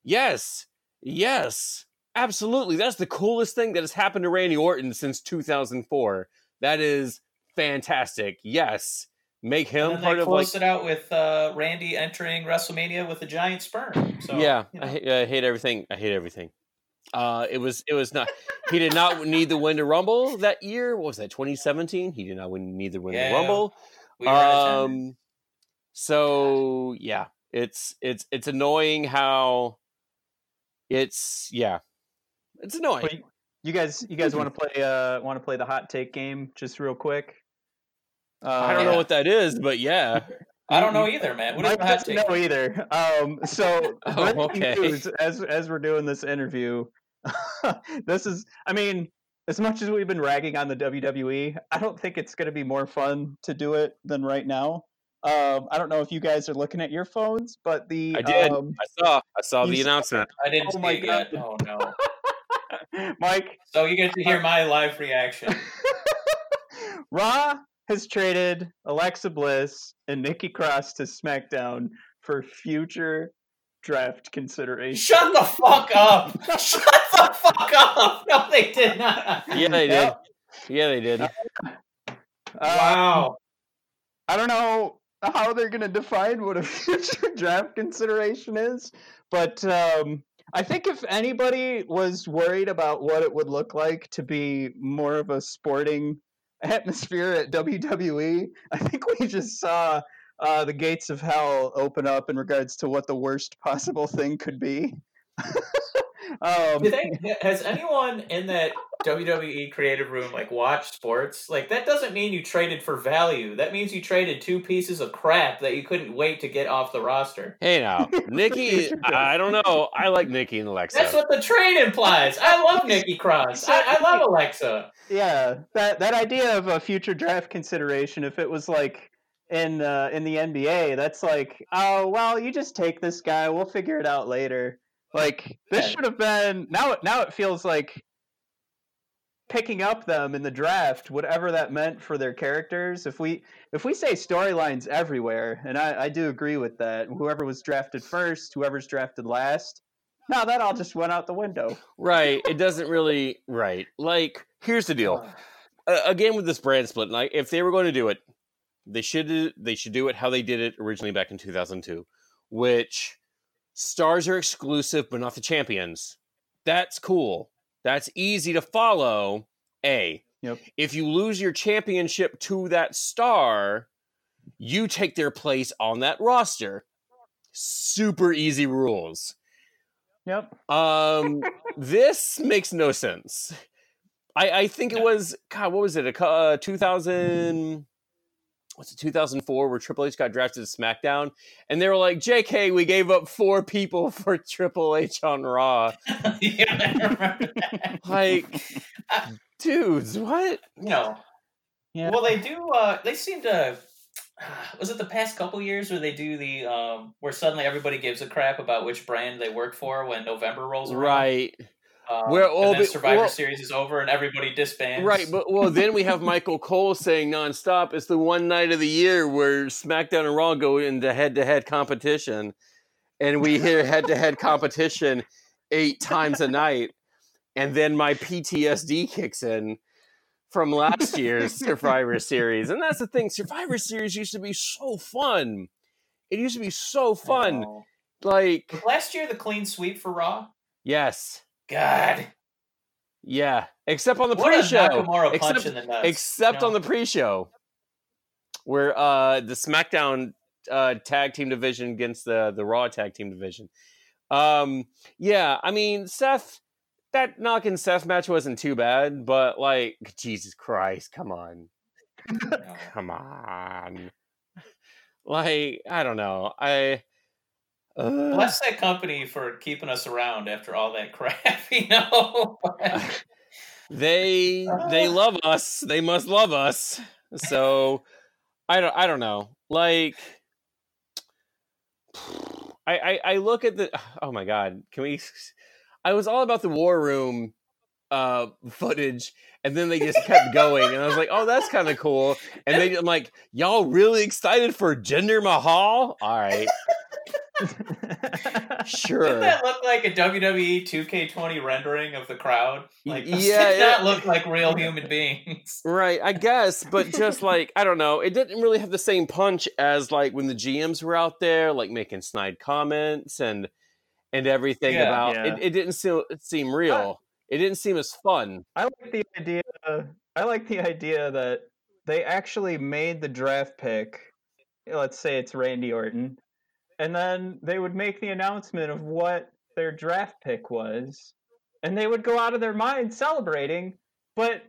Yes. Yes. Absolutely. That's the coolest thing that has happened to Randy Orton since 2004. That is fantastic. Yes. Make him part of like it out with uh, Randy entering WrestleMania with a giant sperm. So yeah, you know. I, I hate everything. I hate everything. Uh, it was it was not. He did not need the win to Rumble that year. What was that? 2017. He did not win need the win Yeah, to Rumble. we were in attendance. Um, so yeah, it's it's it's annoying how it's yeah, it's annoying. Wait, you guys, you guys want to play? Uh, want to play the hot take game just real quick? Uh, I don't know what that is, but yeah. [LAUGHS] I don't know either, man. What is Mike the hot doesn't take? know either. Um, so [LAUGHS] Oh, okay. news, as as we're doing this interview, [LAUGHS] this is. I mean, as much as we've been ragging on the WWE, I don't think it's going to be more fun to do it than right now. Um, I don't know if you guys are looking at your phones, but the I did. Um, I saw I saw the saw announcement. I didn't Oh see it yet. Oh no. [LAUGHS] Mike, So you get to hear my live reaction. Raw has traded Alexa Bliss and Nikki Cross to SmackDown for future draft consideration. Shut the fuck up! [LAUGHS] Shut the fuck up! No, they did not. Yeah, they did. Yep. Yeah, they did. Uh, Wow. I don't know how they're going to define what a [LAUGHS] future draft consideration is, but um, I think if anybody was worried about what it would look like to be more of a sporting atmosphere at WWE, I think we just saw uh, the gates of hell open up in regards to what the worst possible thing could be. [LAUGHS] um, Do they, has anyone in that WWE creative room like watched sports? Like that doesn't mean you traded for value. That means you traded two pieces of crap that you couldn't wait to get off the roster. Hey now, [LAUGHS] Nikki. I don't know. I like Nikki and Alexa. That's what the trade implies. I love Nikki Cross. I, I love Alexa. Yeah, that that idea of a future draft consideration, if it was like in uh, in the NBA, that's like, oh well, you just take this guy, we'll figure it out later. Like this should have been now. Now it feels like picking up them in the draft, whatever that meant for their characters. If we if we say storylines everywhere, and I, I do agree with that, whoever was drafted first, whoever's drafted last, now that all just went out the window. Right. It doesn't really. Right. Like, here's the deal. Uh, again, with this brand split, like if they were going to do it, they should they should do it how they did it originally back in 2002, which stars are exclusive but not the champions. That's cool. That's easy to follow. A. Yep. If you lose your championship to that star, you take their place on that roster. Super easy rules. Yep. Um, this makes no sense. I, I think it was God. What was it? A uh, two thousand. What's it? Two thousand four, where Triple H got drafted to SmackDown, and they were like, "J.K., we gave up four people [LAUGHS] for Triple H on Raw." [LAUGHS] yeah, I remember. Like, [LAUGHS] dudes, what? No. Yeah. Well, they do. Uh, they seem to. [SIGHS] Was it the past couple years where they do the um, where suddenly everybody gives a crap about which brand they work for when November rolls around? Right, Um, Where- then but- Survivor well- Series is over and everybody disbands. right. But well, then we have Michael [LAUGHS] Cole saying nonstop, "It's the one night of the year where SmackDown and Raw go into head-to-head competition." and we hear head-to-head [LAUGHS] competition eight times a night and then my ptsd kicks in from last year's survivor series and that's the thing survivor series used to be so fun it used to be so fun like last year the clean sweep for Raw. yes God, yeah except on the what pre-show. Except, the except on the pre-show where uh the smackdown uh tag team division against the the raw tag team division. Um yeah i mean seth that knocking seth match wasn't too bad but like jesus christ come on. [LAUGHS] Come on. [LAUGHS] Like i don't know. I uh, Bless that company for keeping us around after all that [LAUGHS] crap, you know. they they love us. They must love us. So i don't i don't know. Like I, I i look at the [SIGHS] oh my god can we [LAUGHS] i was all about the war room uh footage and then they just kept going and i was like oh that's kind of cool. And they i'm like y'all really excited for Jinder Mahal? All right [LAUGHS] Didn't sure that look like a WWE 2K20 rendering of the crowd? Like, those [LAUGHS] Yeah, did not it- look like real human beings. [LAUGHS] Right, I guess, but just [LAUGHS] like I don't know, it didn't really have the same punch as like when the GMs were out there, like making snide comments and and everything Yeah. about Yeah. it. It didn't seem it seem real. It didn't seem as fun. I like the idea. I like the idea that they actually made the draft pick. Let's say it's Randy Orton, and then they would make the announcement of what their draft pick was, and they would go out of their mind celebrating. But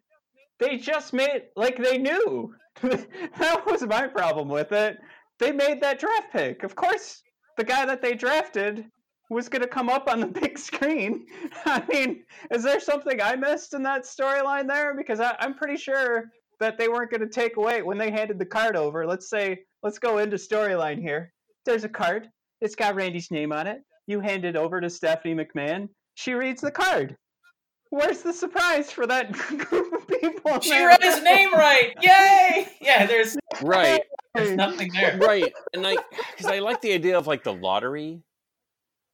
they just made like they knew. [LAUGHS] that was my problem with it. They made that draft pick. Of course, the guy that they drafted was going to come up on the [LAUGHS] big screen. I mean, is there something I missed in that storyline there? Because I, I'm pretty sure that they weren't going to take away when they handed the card over. Let's say, let's go into storyline here. There's a card. It's got Randy's name on it. You hand it over to Stephanie McMahon. She reads the card. Where's the surprise for that [LAUGHS] group of people? She man? read his name right. Yay! Yeah, there's Right, there's nothing there. [LAUGHS] right, and I because I like the idea of like the lottery.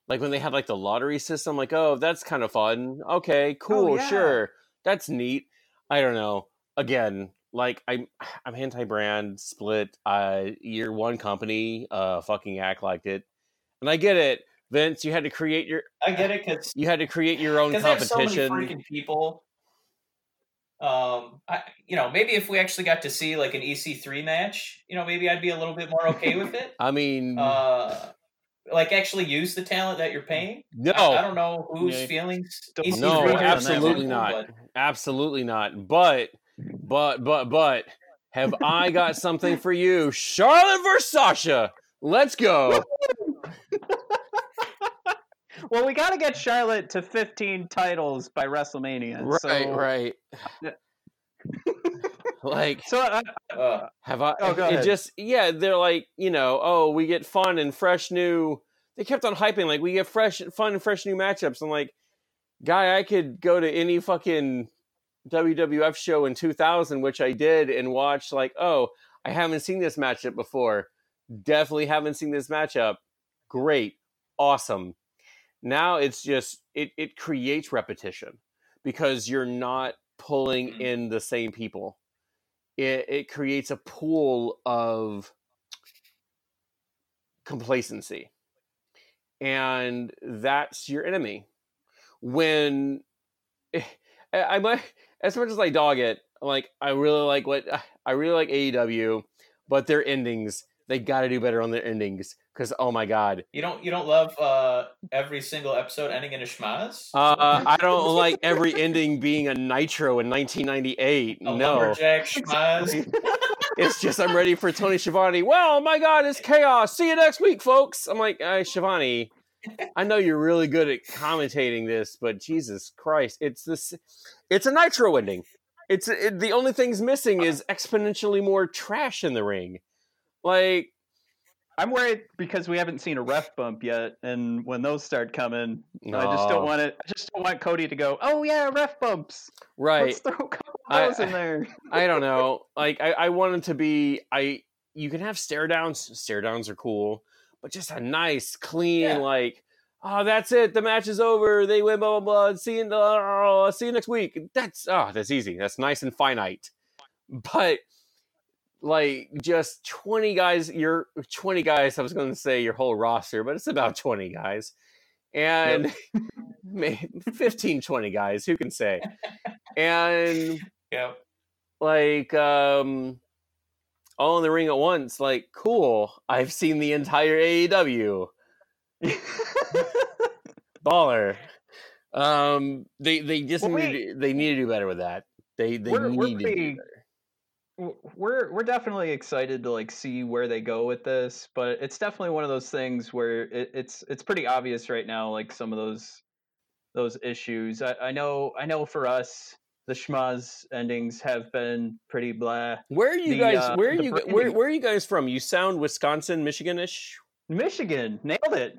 Like when they had like the lottery system, like oh that's kind of fun. Okay, oh, cool, yeah. sure, that's neat. I don't know. Again, like I'm [SIGHS] I'm anti-brand split. Uh, you're one company. Uh, fucking act like it, and I get it, Vince. You had to create your I [SIGHS] get it because you had to create your own because they so many competition. freaking people. Um, I, you know, maybe if we actually got to see like an EC3 match, you know, maybe I'd be a little bit more okay with it. [LAUGHS] I mean, Uh, like actually use the talent that you're paying. no, I, I don't know whose Yeah. feelings. EC3 no, Agree on has, absolutely but- not, absolutely not. But, but, but, but, have I got something for you, Charlotte versus Sasha? Let's go. [LAUGHS] Well, we got to get Charlotte to 15 titles by WrestleMania. Right, so, right. [LAUGHS] Like, So I, Uh, have I? Oh, it ahead. just, yeah, they're like, you know, oh, we get fun and fresh new. They kept on hyping like we get fresh, fun and fresh new matchups. I'm like, guy, I could go to any fucking WWF show in 2000, which I did, and watched, like, oh, I haven't seen this matchup before. Definitely haven't seen this matchup. Great, awesome. Now it's just it it creates repetition because you're not pulling Mhm. in the same people. It it creates a pool of complacency. And that's your enemy. When [LAUGHS] I might as much as I dog it, like I really like what [SIGHS] I really like AEW. but their endings, they got to do better on their endings because oh my god, You don't you don't love uh, every single episode ending in a schmozz? uh, I don't like every ending being a Nitro in 1998. a no, schmozz. [LAUGHS] it's just I'm ready for Tony Schiavone. Well, my God, it's chaos. See you next week, folks. I'm like, uh, Schiavone, I know you're really good at commentating this, but Jesus Christ, it's this, it's a Nitro ending. It's it, the only thing's missing is exponentially more trash in the ring. Like, I'm worried because we haven't seen a ref bump yet, and when those start coming, I just don't want it. I just don't want Cody to go. Oh yeah, ref bumps. right? Let's throw a couple I- of those in there. I don't know. [LAUGHS] Like I, I want it to be I you can have stare downs. Stare downs are cool, but just a nice, clean, Yeah. like, oh that's it. The match is over. They win, blah blah blah. See you oh, see you next week. That's oh, that's easy. That's nice and finite. But like just 20 guys, your 20 guys, I was gonna say your whole roster, but it's about 20 guys. And [LAUGHS] may 15, 20 guys, who can say? And yeah. like um all in the ring at once like cool i've seen the entire aew [LAUGHS] baller um they they just Well, need to, they need to do better with that they they We're- need we're to do better. We're we're definitely excited to like see where they go with this, but it's definitely one of those things where it, it's it's pretty obvious right now, like some of those those issues. I, I know I know for us, the schmozz endings have been pretty blah. where are you the, guys uh, where are the you where, branding- where are you guys from you sound wisconsin michiganish Michigan nailed it.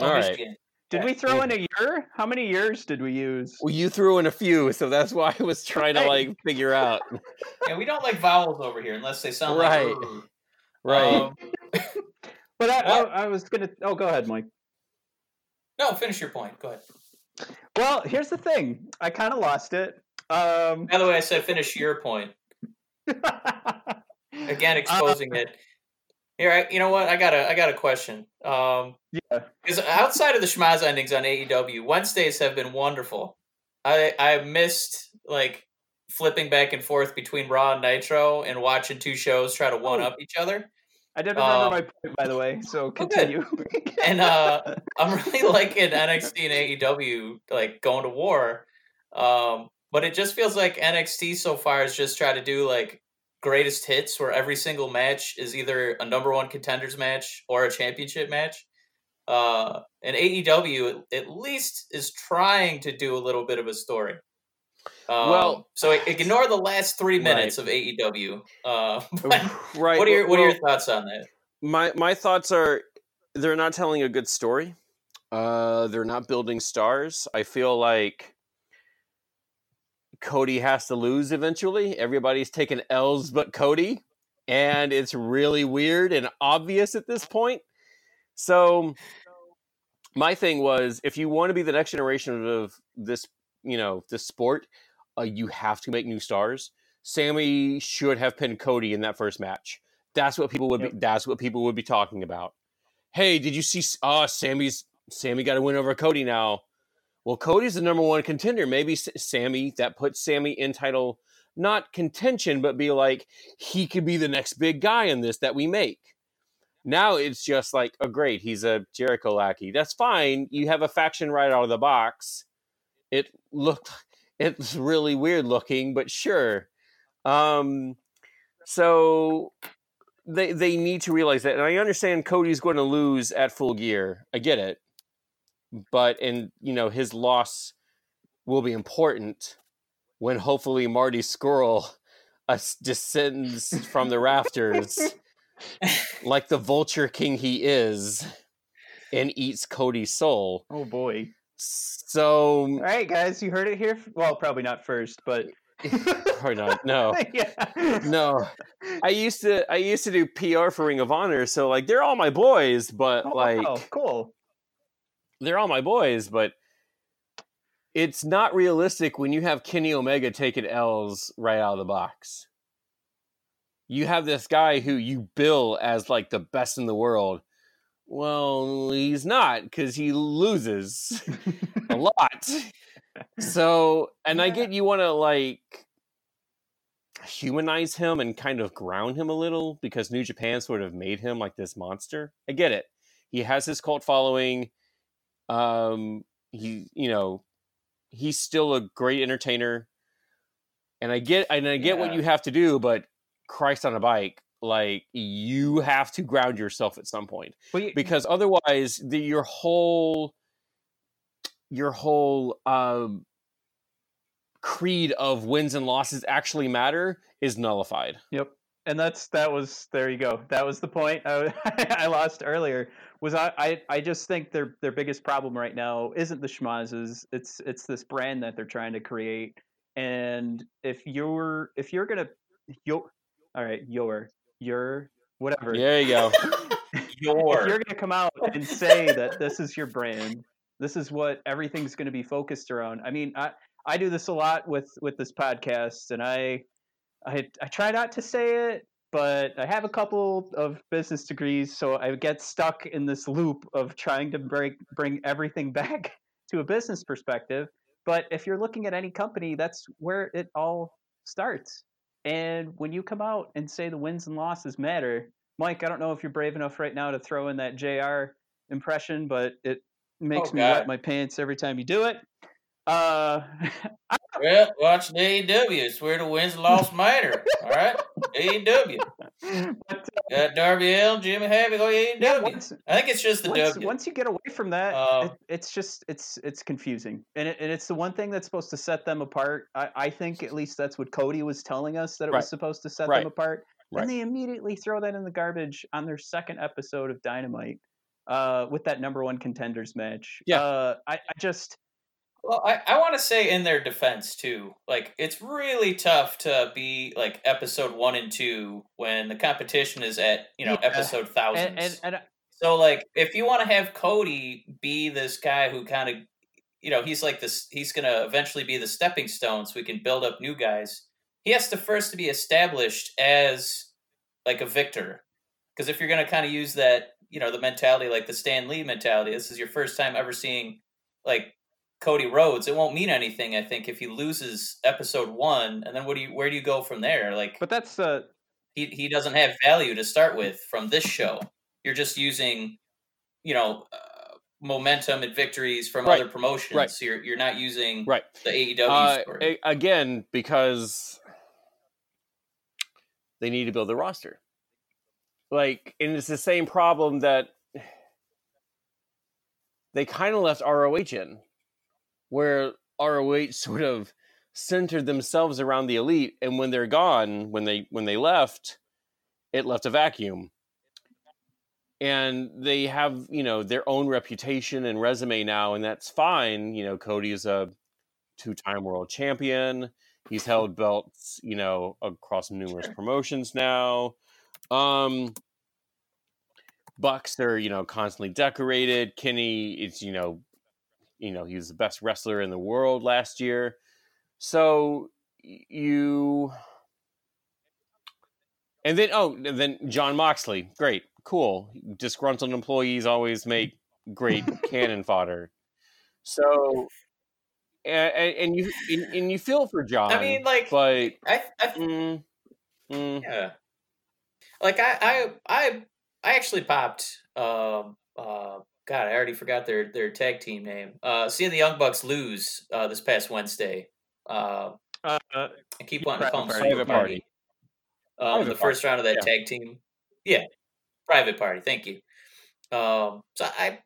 Oh, All right. Michigan. Did we throw in a year? How many years did we use? well you threw in a few so that's why i was trying to like [LAUGHS] figure out Yeah, we don't like vowels over here unless they sound Right. like. "Ugh." right Um, [LAUGHS] But I, I, I was gonna. Oh, go ahead, Mike. no, finish your point. Go ahead. Well, here's the thing. I kind of lost it. Um, By the way, I said finish your point. [LAUGHS] Again, exposing it. Here, I, you know what? I got a I got a question. Um, yeah. Because outside of the schmozz endings on AEW, Wednesdays have been wonderful. I I missed like flipping back and forth between Raw and Nitro and watching two shows try to one up each other. I didn't remember Uh, my point, by the way. So continue. [LAUGHS] And, uh, I'm really liking NXT and AEW like going to war. Um, but it just feels like NXT so far has just tried to do like greatest hits where every single match is either a number one contenders match or a championship match. Uh, and AEW at- at least is trying to do a little bit of a story. Um, Well- so ignore the last three Right. minutes of AEW. Uh, [LAUGHS] right what are your what are your thoughts on that? my my thoughts are they're not telling a good story. Uh, they're not building stars. I feel like Cody has to lose eventually. Everybody's taking L's but Cody, and it's really weird and obvious at this point. So, my thing was, if you want to be the next generation of this, you know, this sport, uh, you have to make new stars. Sammy should have pinned Cody in that first match. That's what people would be. That's what people would be talking about. Hey, did you see? Oh, Sammy's Sammy got to win over Cody now. Well, Cody's the number one contender. Maybe Sammy that puts Sammy in title, not contention, but be like he could be the next big guy in this that we make. Now it's just like, oh great, he's a Jericho lackey. That's fine. You have a faction right out of the box. It looked, [LAUGHS] it's really weird looking, but sure. Um, so they they need to realize that, and I understand Cody's going to lose at Full Gear. I get it, but and you know his loss will be important when hopefully Marty Scurll uh, descends from the rafters [LAUGHS] like the Vulture King he is and eats Cody's soul. oh boy. So All right, guys, you heard it here. Well, probably not first, but [LAUGHS] probably not. No. [LAUGHS] yeah. No, I used to I used to do PR for Ring of Honor, so like they're all my boys, but Oh, like wow, cool. They're all my boys, but it's not realistic when you have Kenny Omega taking L's right out of the box. You have this guy who you bill as like the best in the world. Well, he's not because he loses a [LAUGHS] lot. So, and I get you want to like, humanize him and kind of ground him a little because New Japan sort of made him like this monster. I get it. He has his cult following. Um, he, you know, he's still a great entertainer, and I get and I get what you have to do, but Christ on a bike, like you have to ground yourself at some point you- because otherwise the, your whole your whole um, creed of wins and losses actually matter is nullified. Yep. And that's that was there you go. That was the point I, [LAUGHS] I lost earlier. Was I, I I just think their their biggest problem right now isn't the schmozzes. It's it's this brand that they're trying to create. And if you're if you're gonna you all right, your your whatever. There you go. [LAUGHS] if Your you're gonna come out and say that this is your brand, this is what everything's gonna be focused around. I mean, I I do this a lot with with this podcast, and I I I try not to say it, but I have a couple of business degrees, so I get stuck in this loop of trying to break bring everything [LAUGHS] back to a business perspective. But if you're looking at any company, that's where it all starts. And when you come out and say the wins and losses matter, Mike, I don't know if you're brave enough right now to throw in that JR impression, but it makes Oh, me wet my pants every time you do it. Uh, [LAUGHS] well, watch the AEW. It's where the wins and loss matter. All right, AEW. but, Got Darby Allin, Jimmy Havoc. Oh, AEW. yeah, once, I think it's just the once, W. once you get away from that, Um, it, it's just it's it's confusing, and it, and it's the one thing that's supposed to set them apart. I, I think at least that's what Cody was telling us that it Right. was supposed to set Right. them apart, Right. and they immediately throw that in the garbage on their second episode of Dynamite uh, with that number one contenders match. Yeah. uh, I, I just Well, I, I want to say in their defense too, like it's really tough to be like episode one and two when the competition is at you know Yeah. episode thousands. and, and, and so like if you want to have Cody be this guy who kind of you know he's like this he's gonna eventually be the stepping stone so we can build up new guys. He has to first to be established as like a victor because if you're gonna kind of use that you know the mentality like the Stan Lee mentality, this is your first time ever seeing like Cody Rhodes, it won't mean anything. I think if he loses episode one, and then what do you? Where do you go from there? Like, but that's uh, he he doesn't have value to start with from this show. You're just using, you know, uh, momentum and victories from Right. other promotions. Right. You're you're not using Right. the AEW Uh, story. again, because they need to build the roster. Like, and it's the same problem that they kind of left ROH in, where ROH [LAUGHS] sort of centered themselves around the elite, and when they're gone, when they when they left, it left a vacuum. And they have, you know, their own reputation and resume now, and that's fine. You know, Cody is a two-time world champion. He's [LAUGHS] held belts, you know, across numerous Sure. promotions now. Um, Bucks are, you know, constantly decorated. Kenny is, you know, you know, he was the best wrestler in the world last year. So you, and then oh, and then John Moxley, great, cool. Disgruntled employees always make great cannon fodder. So, [LAUGHS] and, and you and, and you feel for John. I mean, like, but I I mm, mm, Yeah. Like I I I I actually popped um uh God, I already forgot their their tag team name. Uh seeing the Young Bucks lose uh this past Wednesday. Uh uh, I keep wanting to call them Private Party. Party. Um Private the first round of that yeah. tag team. Yeah. Private Party, thank you. Um so I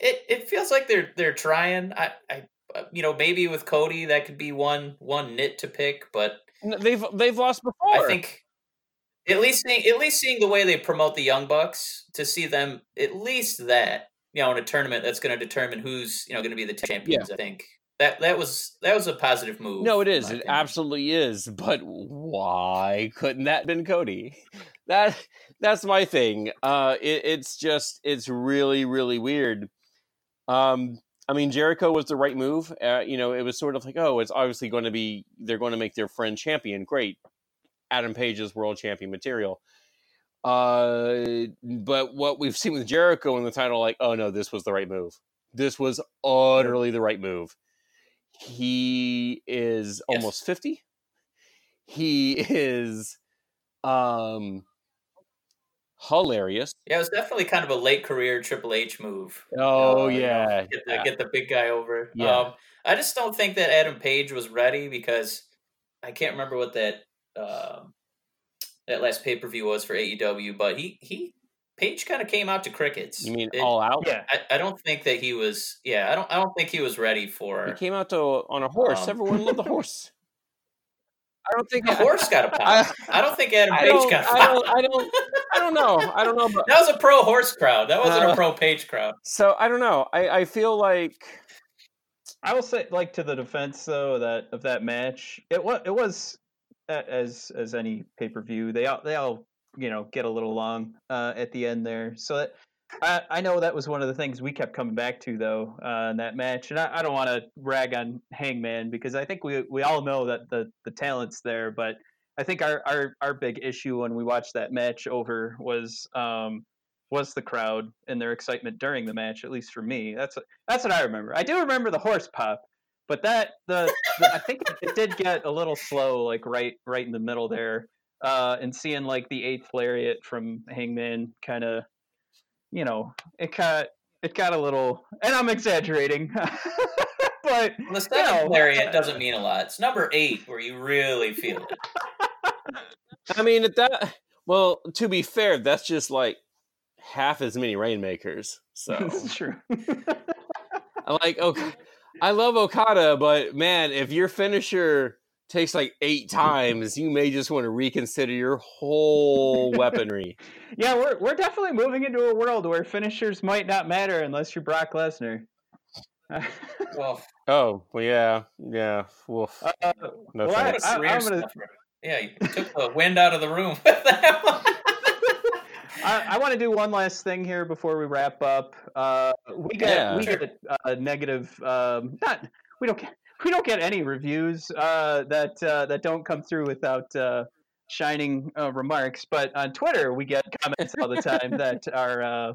it it feels like they're they're trying. I I uh, you know, maybe with Cody that could be one one nit to pick, but n- they've they've lost before. I think at least seeing at least seeing the way they promote the young bucks to see them at least that you know in a tournament that's going to determine who's you know going to be the champions. I think that that was that was a positive move. No, it is. It opinion. absolutely is. But why couldn't that been Cody? [LAUGHS] That that's my thing. Uh, it, it's just it's really really weird. Um, I mean, Jericho was the right move. Uh, you know, it was sort of like, oh, it's obviously going to be they're going to make their friend champion. Great, Adam Page's world champion material. Uh, but what we've seen with Jericho in the title, like, oh no, this was the right move. This was utterly the right move. He is Yes. almost 50. he [LAUGHS] is um hilarious. Yeah, it was definitely kind of a late career Triple H move. Oh Uh, yeah. get the, get the big guy over. Yeah. Um, I just don't think that Adam Page was ready because I can't remember what that um, that last pay per view was for AEW, but he he Page kind of came out to crickets. You mean It- all out? Yeah. I, I don't think that he was. Yeah, I don't. I don't think he was ready for. He came out to on a horse. Um, Everyone loved the [LAUGHS] horse. I don't think The horse got a pop. I, I, don't think Adam I Page don't, got a I pop. don't. I don't. I don't know. I don't know. But That was a pro horse crowd. That wasn't Uh, a pro Page crowd. so I don't know. I I feel like I will say, like to the defense though that of that match, it was it was a- as as any pay per view. They all they all you know get a little long uh, at the end there. So that I I know that was one of the things we kept coming back to though uh, in that match. And I, I don't want to rag on Hangman because I think we we all know that the the talent's there, but I think our our our big issue when we watched that match over was. Um, was the crowd and their excitement during the match, at least for me. That's that's what I remember. I do remember the horse pop, but that the, the I think it, it did get a little slow, like right right in the middle there, uh, and seeing like the eighth lariat from Hangman, kind of, you know, it got it got a little, and I'm exaggerating, [LAUGHS] but The seventh know, lariat doesn't mean a lot. It's number eight where you really feel it. I mean at that. Well, to be fair, that's just like half as many rainmakers. So [LAUGHS] it's true. [LAUGHS] I'm like okay. I love Okada, but man, if your finisher takes like eight times, you may just want to reconsider your whole [LAUGHS] weaponry. yeah, we're we're definitely moving into a world where finishers might not matter unless you're Brock Lesnar. [LAUGHS] Well, Oh, well, yeah, yeah. Woof. Uh, No well, I- thanks. what a I- career I'm gonna- Yeah, you took the wind out of the room [LAUGHS] with that one. I, I want to do one last thing here before we wrap up. Uh, we get Yeah. we get a, a negative. Um, not we don't get we don't get any reviews uh, that uh, that don't come through without uh, shining uh, remarks. But on Twitter, we get comments all the time that [LAUGHS] are. Uh,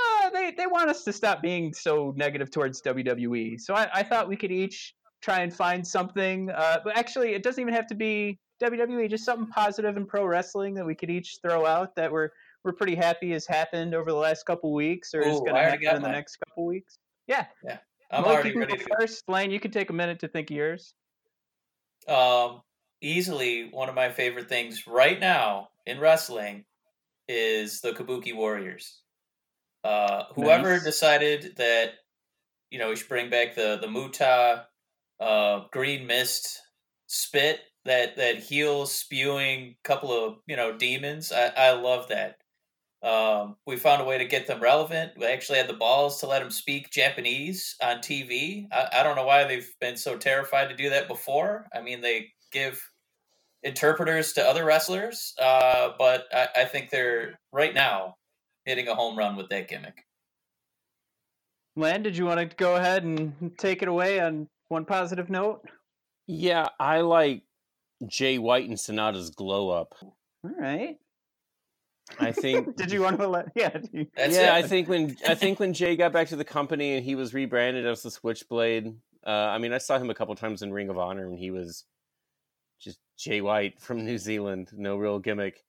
uh, they they want us to stop being so negative towards WWE. So I, I thought we could each try and find something. Uh, but actually, it doesn't even have to be WWE. Just something positive in pro wrestling that we could each throw out that we're we're pretty happy has happened over the last couple weeks or is going to happen in the next couple weeks. Yeah, I'm Mo, already ready go to first. Lane, you can take a minute to think of yours. Um, easily one of my favorite things right now in wrestling is the Kabuki Warriors. Uh, whoever Nice. decided that you know we should bring back the the Muta uh, green mist spit that that heals spewing couple of you know demons. I, I love that. Um, we found a way to get them relevant. We actually had the balls to let them speak Japanese on TV. I, I don't know why they've been so terrified to do that before. I mean, they give interpreters to other wrestlers, uh, but I, I think they're right now hitting a home run with that gimmick. Lan, did you want to go ahead and take it away on one positive note? Yeah, I like Jay White and Sanada's glow up. All right. I think. [LAUGHS] Did you want to let? [LAUGHS] Yeah. you- That's yeah, it. I think when I think when Jay got back to the company and he was rebranded as the Switchblade. Uh, I mean, I saw him a couple times in Ring of Honor, and he was just Jay White from New Zealand, no real gimmick.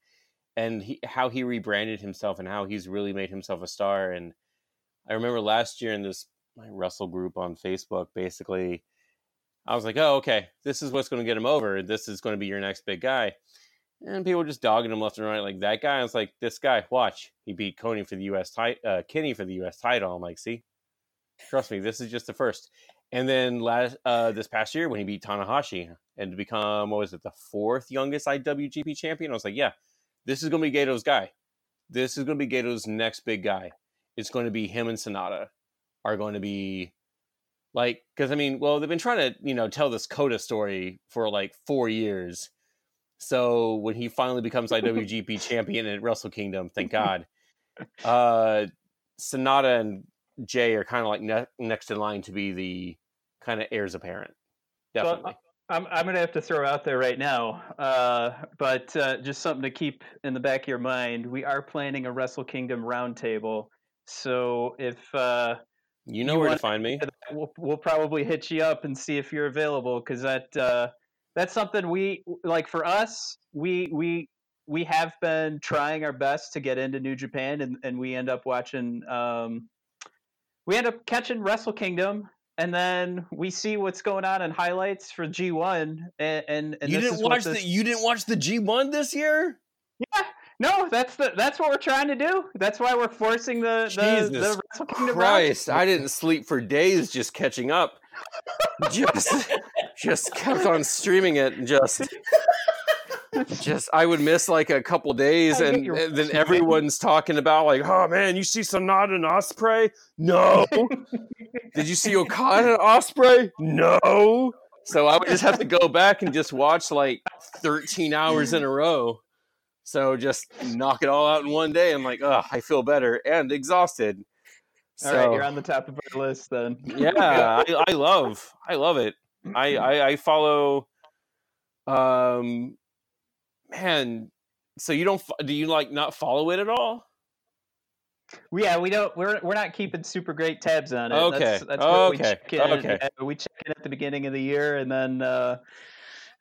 And he, how he rebranded himself and how he's really made himself a star. And I remember last year in this my Russell group on Facebook, basically, I was like, "Oh, okay, this is what's going to get him over. This is going to be your next big guy." And people were just dogging him left and right, like that guy. I was like, "This guy, watch, he beat Coney for the U.S. title, uh, Kenny for the U.S. title." I'm like, "See, trust me, this is just the first. And then last uh, this past year when he beat Tanahashi and to become what was it the fourth youngest IWGP champion, I was like, yeah, this is to be Gedo's guy. This is to be Gedo's next big guy. It's going to be him and Sanada are going to be like because I mean, well, they've been trying to you know tell this Kota story for like four years. So when he finally becomes IWGP champion at Wrestle Kingdom, thank [LAUGHS] God, uh, Sanada and Jay are kind of like ne- next in line to be the kind of heirs apparent. So, Definitely. I'm I'm gonna have to throw out there right now, uh, but uh, just something to keep in the back of your mind. We are planning a Wrestle Kingdom roundtable, so if uh, you know you where to find me. we'll we'll probably hit you up and see if you're available because that uh, that's something we like for us. We we we have been trying our best to get into New Japan, and and we end up watching. Um, we end up catching Wrestle Kingdom, and then we see what's going on in highlights for G one. And, and, and you this didn't watch this- the you didn't watch the G one this year. Yeah, no, that's the that's what we're trying to do. That's why we're forcing the the, Jesus the Wrestle Kingdom. Christ, I didn't sleep for days just catching up. Just just kept on streaming it and just just I would miss like a couple days and, your and then [LAUGHS] everyone's talking about like, oh man, you see Sanada and Ospreay? No. Did you see Okada and Ospreay? No. So I would just have to go back and just watch like 13 hours in a row. So just knock it all out in one day. I'm like, oh, I feel better and exhausted. All So right, you're on the top of our list then. yeah, I, [LAUGHS] I love, I love it. I, I, I follow. Um, man, so you don't? Do you like not follow it at all? Yeah, we don't. We're we're not keeping super great tabs on it. Okay, That's, that's what we okay, okay. uh, We check in at the beginning of the year, and then uh,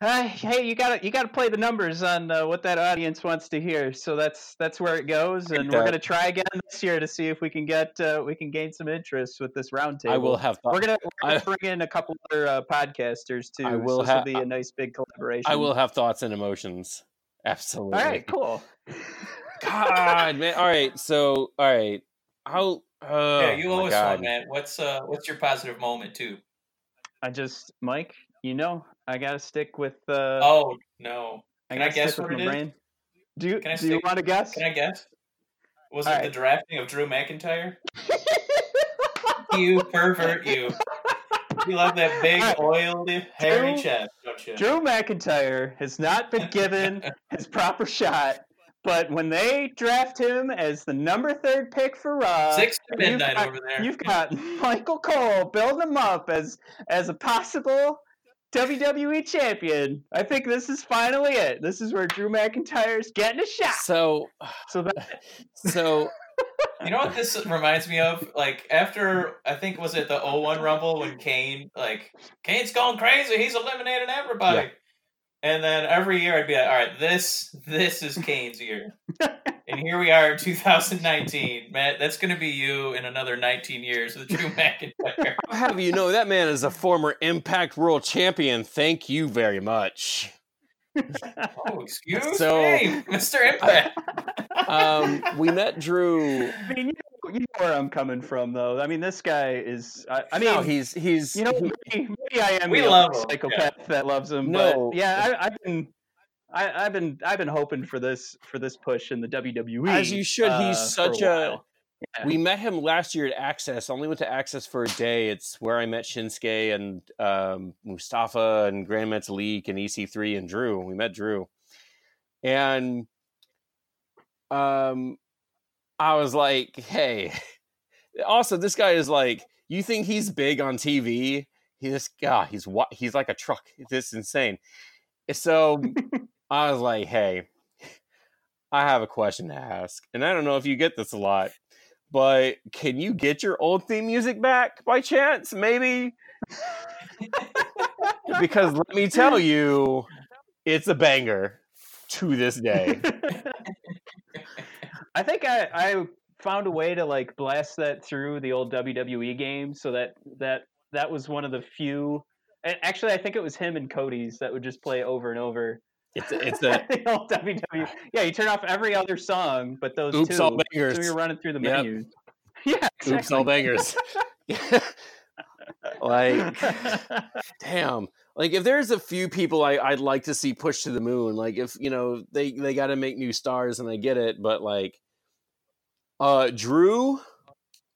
uh, hey, you gotta you gotta play the numbers on uh, what that audience wants to hear. So that's that's where it goes, and we're gonna try again this year to see if we can get uh, we can gain some interest with this roundtable. I will have. We're gonna, we're gonna I- bring in a couple other uh, podcasters too. I will so this will be a nice big collaboration. I will have thoughts and emotions. Absolutely. All right, cool. God, man. All right. So, all right. How? Oh, yeah, you my owe us one, man. What's uh, what's your positive moment too? I just Mike, you know, I gotta stick with. Uh, Oh no, I can I guess stick what with it my is? brain. Do you Can I do you want to guess? can I guess? Was All it the drafting of Drew McIntyre? [LAUGHS] you pervert, you! You love that big, All oiled, hairy Drew- chest, don't you? Drew McIntyre has not been given [LAUGHS] his proper shot, but when they draft him as the number third pick for Raw, Six to you've midnight got- over there. You've got [LAUGHS] Michael Cole building him up as as a possible WWE champion. I think this is finally it. This is where Drew McIntyre's getting a shot. So, So that [SIGHS] so [LAUGHS] You know what this reminds me of? Like after I think was it the 01 Rumble when Kane like Kane's going crazy, he's eliminating everybody. Yeah. And then every year I'd be like, all right, this this is Kane's year. [LAUGHS] and here we are in 2019. Matt, that's gonna be you in another 19 years with Drew [LAUGHS] McIntyre. I'll have you know that man is a former Impact World Champion. Thank you very much. oh, excuse So- me, Mr. Impact. Um, we met Drew. I mean, you know, you know where I'm coming from, though. I mean, this guy is. I, I mean, no, he's he's you know, he- maybe, maybe I am We the love only him, psychopath that loves him. No. but yeah, I, I've been. I, I've been I've been hoping for this for this push in the WWE. As you should. He's uh, such for a- Yeah. we met him last year at Access. I only went to Access for a day. It's where I met Shinsuke and um, Mustafa and Grand Metalik and EC3 and Drew. We met Drew, and um, I was like, "Hey." Eh, also, this guy is like, you think he's big on TV? Ah, he's God, he's what? He's like a truck. This is insane. Eh, so [LAUGHS] I was like, "Hey, I have a question to ask, and I don't know if you get this a lot." but can you get your old theme music back by chance maybe because let me tell you it's a banger to this day [LAUGHS] [LAUGHS] I think I, I found a way to like blast that through the old WWE game so that that that was one of the few and actually I think it was him and Cody's that would just play over and over. it's a, it's a [LAUGHS] the old WWE. Yeah, you turn off every other song but those oops two. all bangers So you're running through the Yep. menus. [LAUGHS] Yeah, oops all bangers [LAUGHS] like damn like if there's a few people I, i'd like to see pushed to the moon like if you know they they got to make new stars and i get it but like uh drew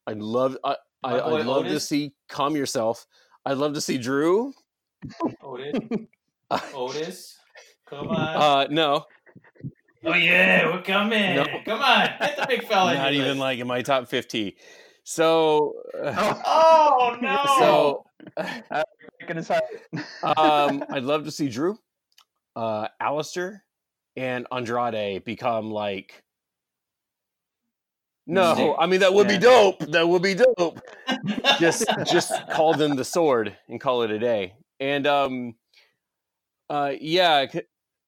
i'd love i, i I'd love to see calm yourself i'd love to see drew Otis. [LAUGHS] Otis. Come [LAUGHS] on. uh no oh yeah, we're coming. No. Come on. Get the big fella. in not even list. like in my top 50 so uh, Oh [LAUGHS] no. so Breaking his heart. um, [LAUGHS] I'd love to see Drew, uh, Aleister, and Andrade become like. No, I mean that would be dope. That would be dope. [LAUGHS] Just, just call them the sword and call it a day. And um, Uh, yeah. c-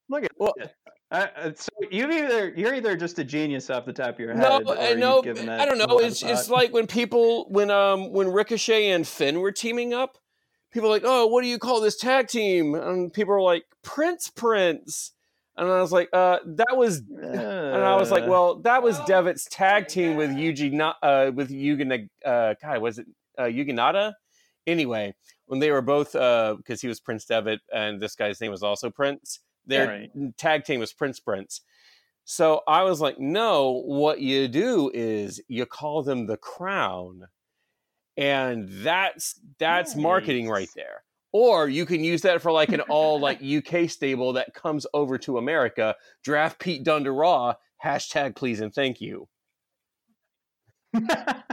Look at Well- that. Uh, so you either you're either just a genius off the top of your No, head. or I you've know. I don't know. It's it's like when people when um when Ricochet and Finn were teaming up, people are like, oh, what do you call this tag team? And people are like, Prince Prince. And I was like, uh, that was and I was like, Uh, well, that was Devitt's tag team with Yuji, Na- uh, with Yugi, uh, God, was it uh, Yugi Nada? Anyway, when they were both, uh because he was Prince Devitt and this guy's name was also Prince, their Right. tag team was Prince Prince. So I was like, no, what you do is you call them the Crown, and that's that's marketing right there. Or you can use that for like an all like UK stable that comes over to America. Draft Pete Dunne to Raw. Hashtag please and thank you. [LAUGHS] well,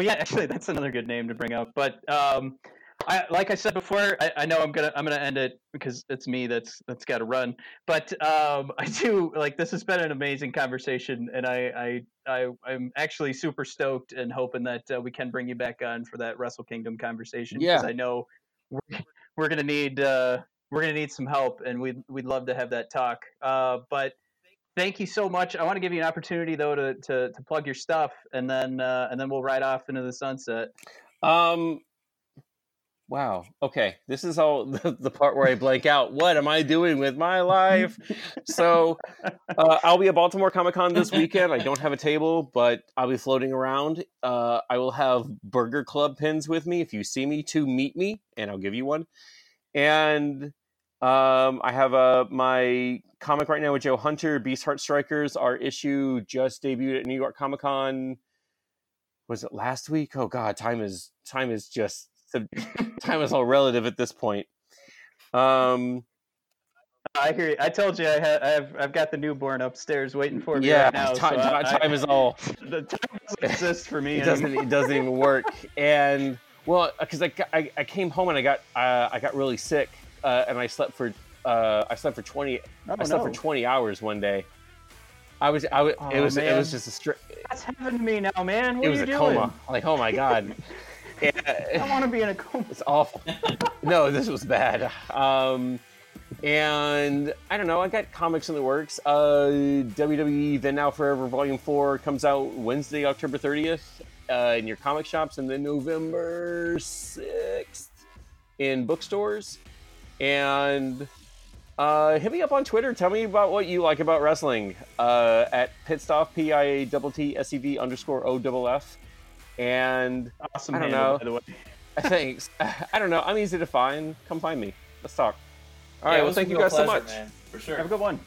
yeah, actually, that's another good name to bring up. But um, I, like I said before, I, I know I'm gonna I'm gonna end it because it's me that's that's got to run. But um, [LAUGHS] I do like this has been an amazing conversation, and I I, I I'm actually super stoked and hoping that uh, we can bring you back on for that Wrestle Kingdom conversation. Yeah. I know we're, we're gonna need uh, we're gonna need some help, and we'd we'd love to have that talk. Uh, but thank you so much. I want to give you an opportunity though to, to, to plug your stuff, and then uh, and then we'll ride off into the sunset. Um. Wow. Okay. This is all [LAUGHS] the, the part where I blank out. What am I doing with my life? So, uh, I'll be at Baltimore Comic Con this weekend. I don't have a table, but I'll be floating around. Uh, I will have Burger Club pins with me. If you see me, to meet me, and I'll give you one. And um, I have uh, my comic right now with Joe Hunter, Beast Heart Strikers. Our issue just debuted at New York Comic Con. Was it last week? Oh God, time is time is just time is all relative at this point. Um, I hear. You. I told you I have, I have I've got the newborn upstairs waiting for me yeah, right now. time, so I- time, time I- is all. [LAUGHS] the time doesn't exist for me [LAUGHS] It doesn't. It doesn't even work. And well, because I, I I came home and I got uh, I got really sick uh, and I slept for uh, I slept for twenty Oh, I slept no. for twenty hours one day. I was I was it Oh, was it was just a straight. That's happened to me now, man. What It was a doing? coma. Like oh my god. [LAUGHS] I Yeah, want to be in a coma. it's awful. no, this was bad. Um, and I don't know. I got comics in the works. Uh, WWE Then Now Forever Volume Four comes out Wednesday, October thirtieth, uh, in your comic shops, and then November sixth in bookstores. And uh, hit me up on Twitter. Tell me about what you like about wrestling uh, at pitstop p i a double t s e v underscore o double f. And Awesome. I don't handle, know. By the way. Thanks. [LAUGHS] I don't know. I'm easy to find. Come find me. Let's talk. All right. Yeah, it well, thank you real guys so much. man. For sure. Have a good one.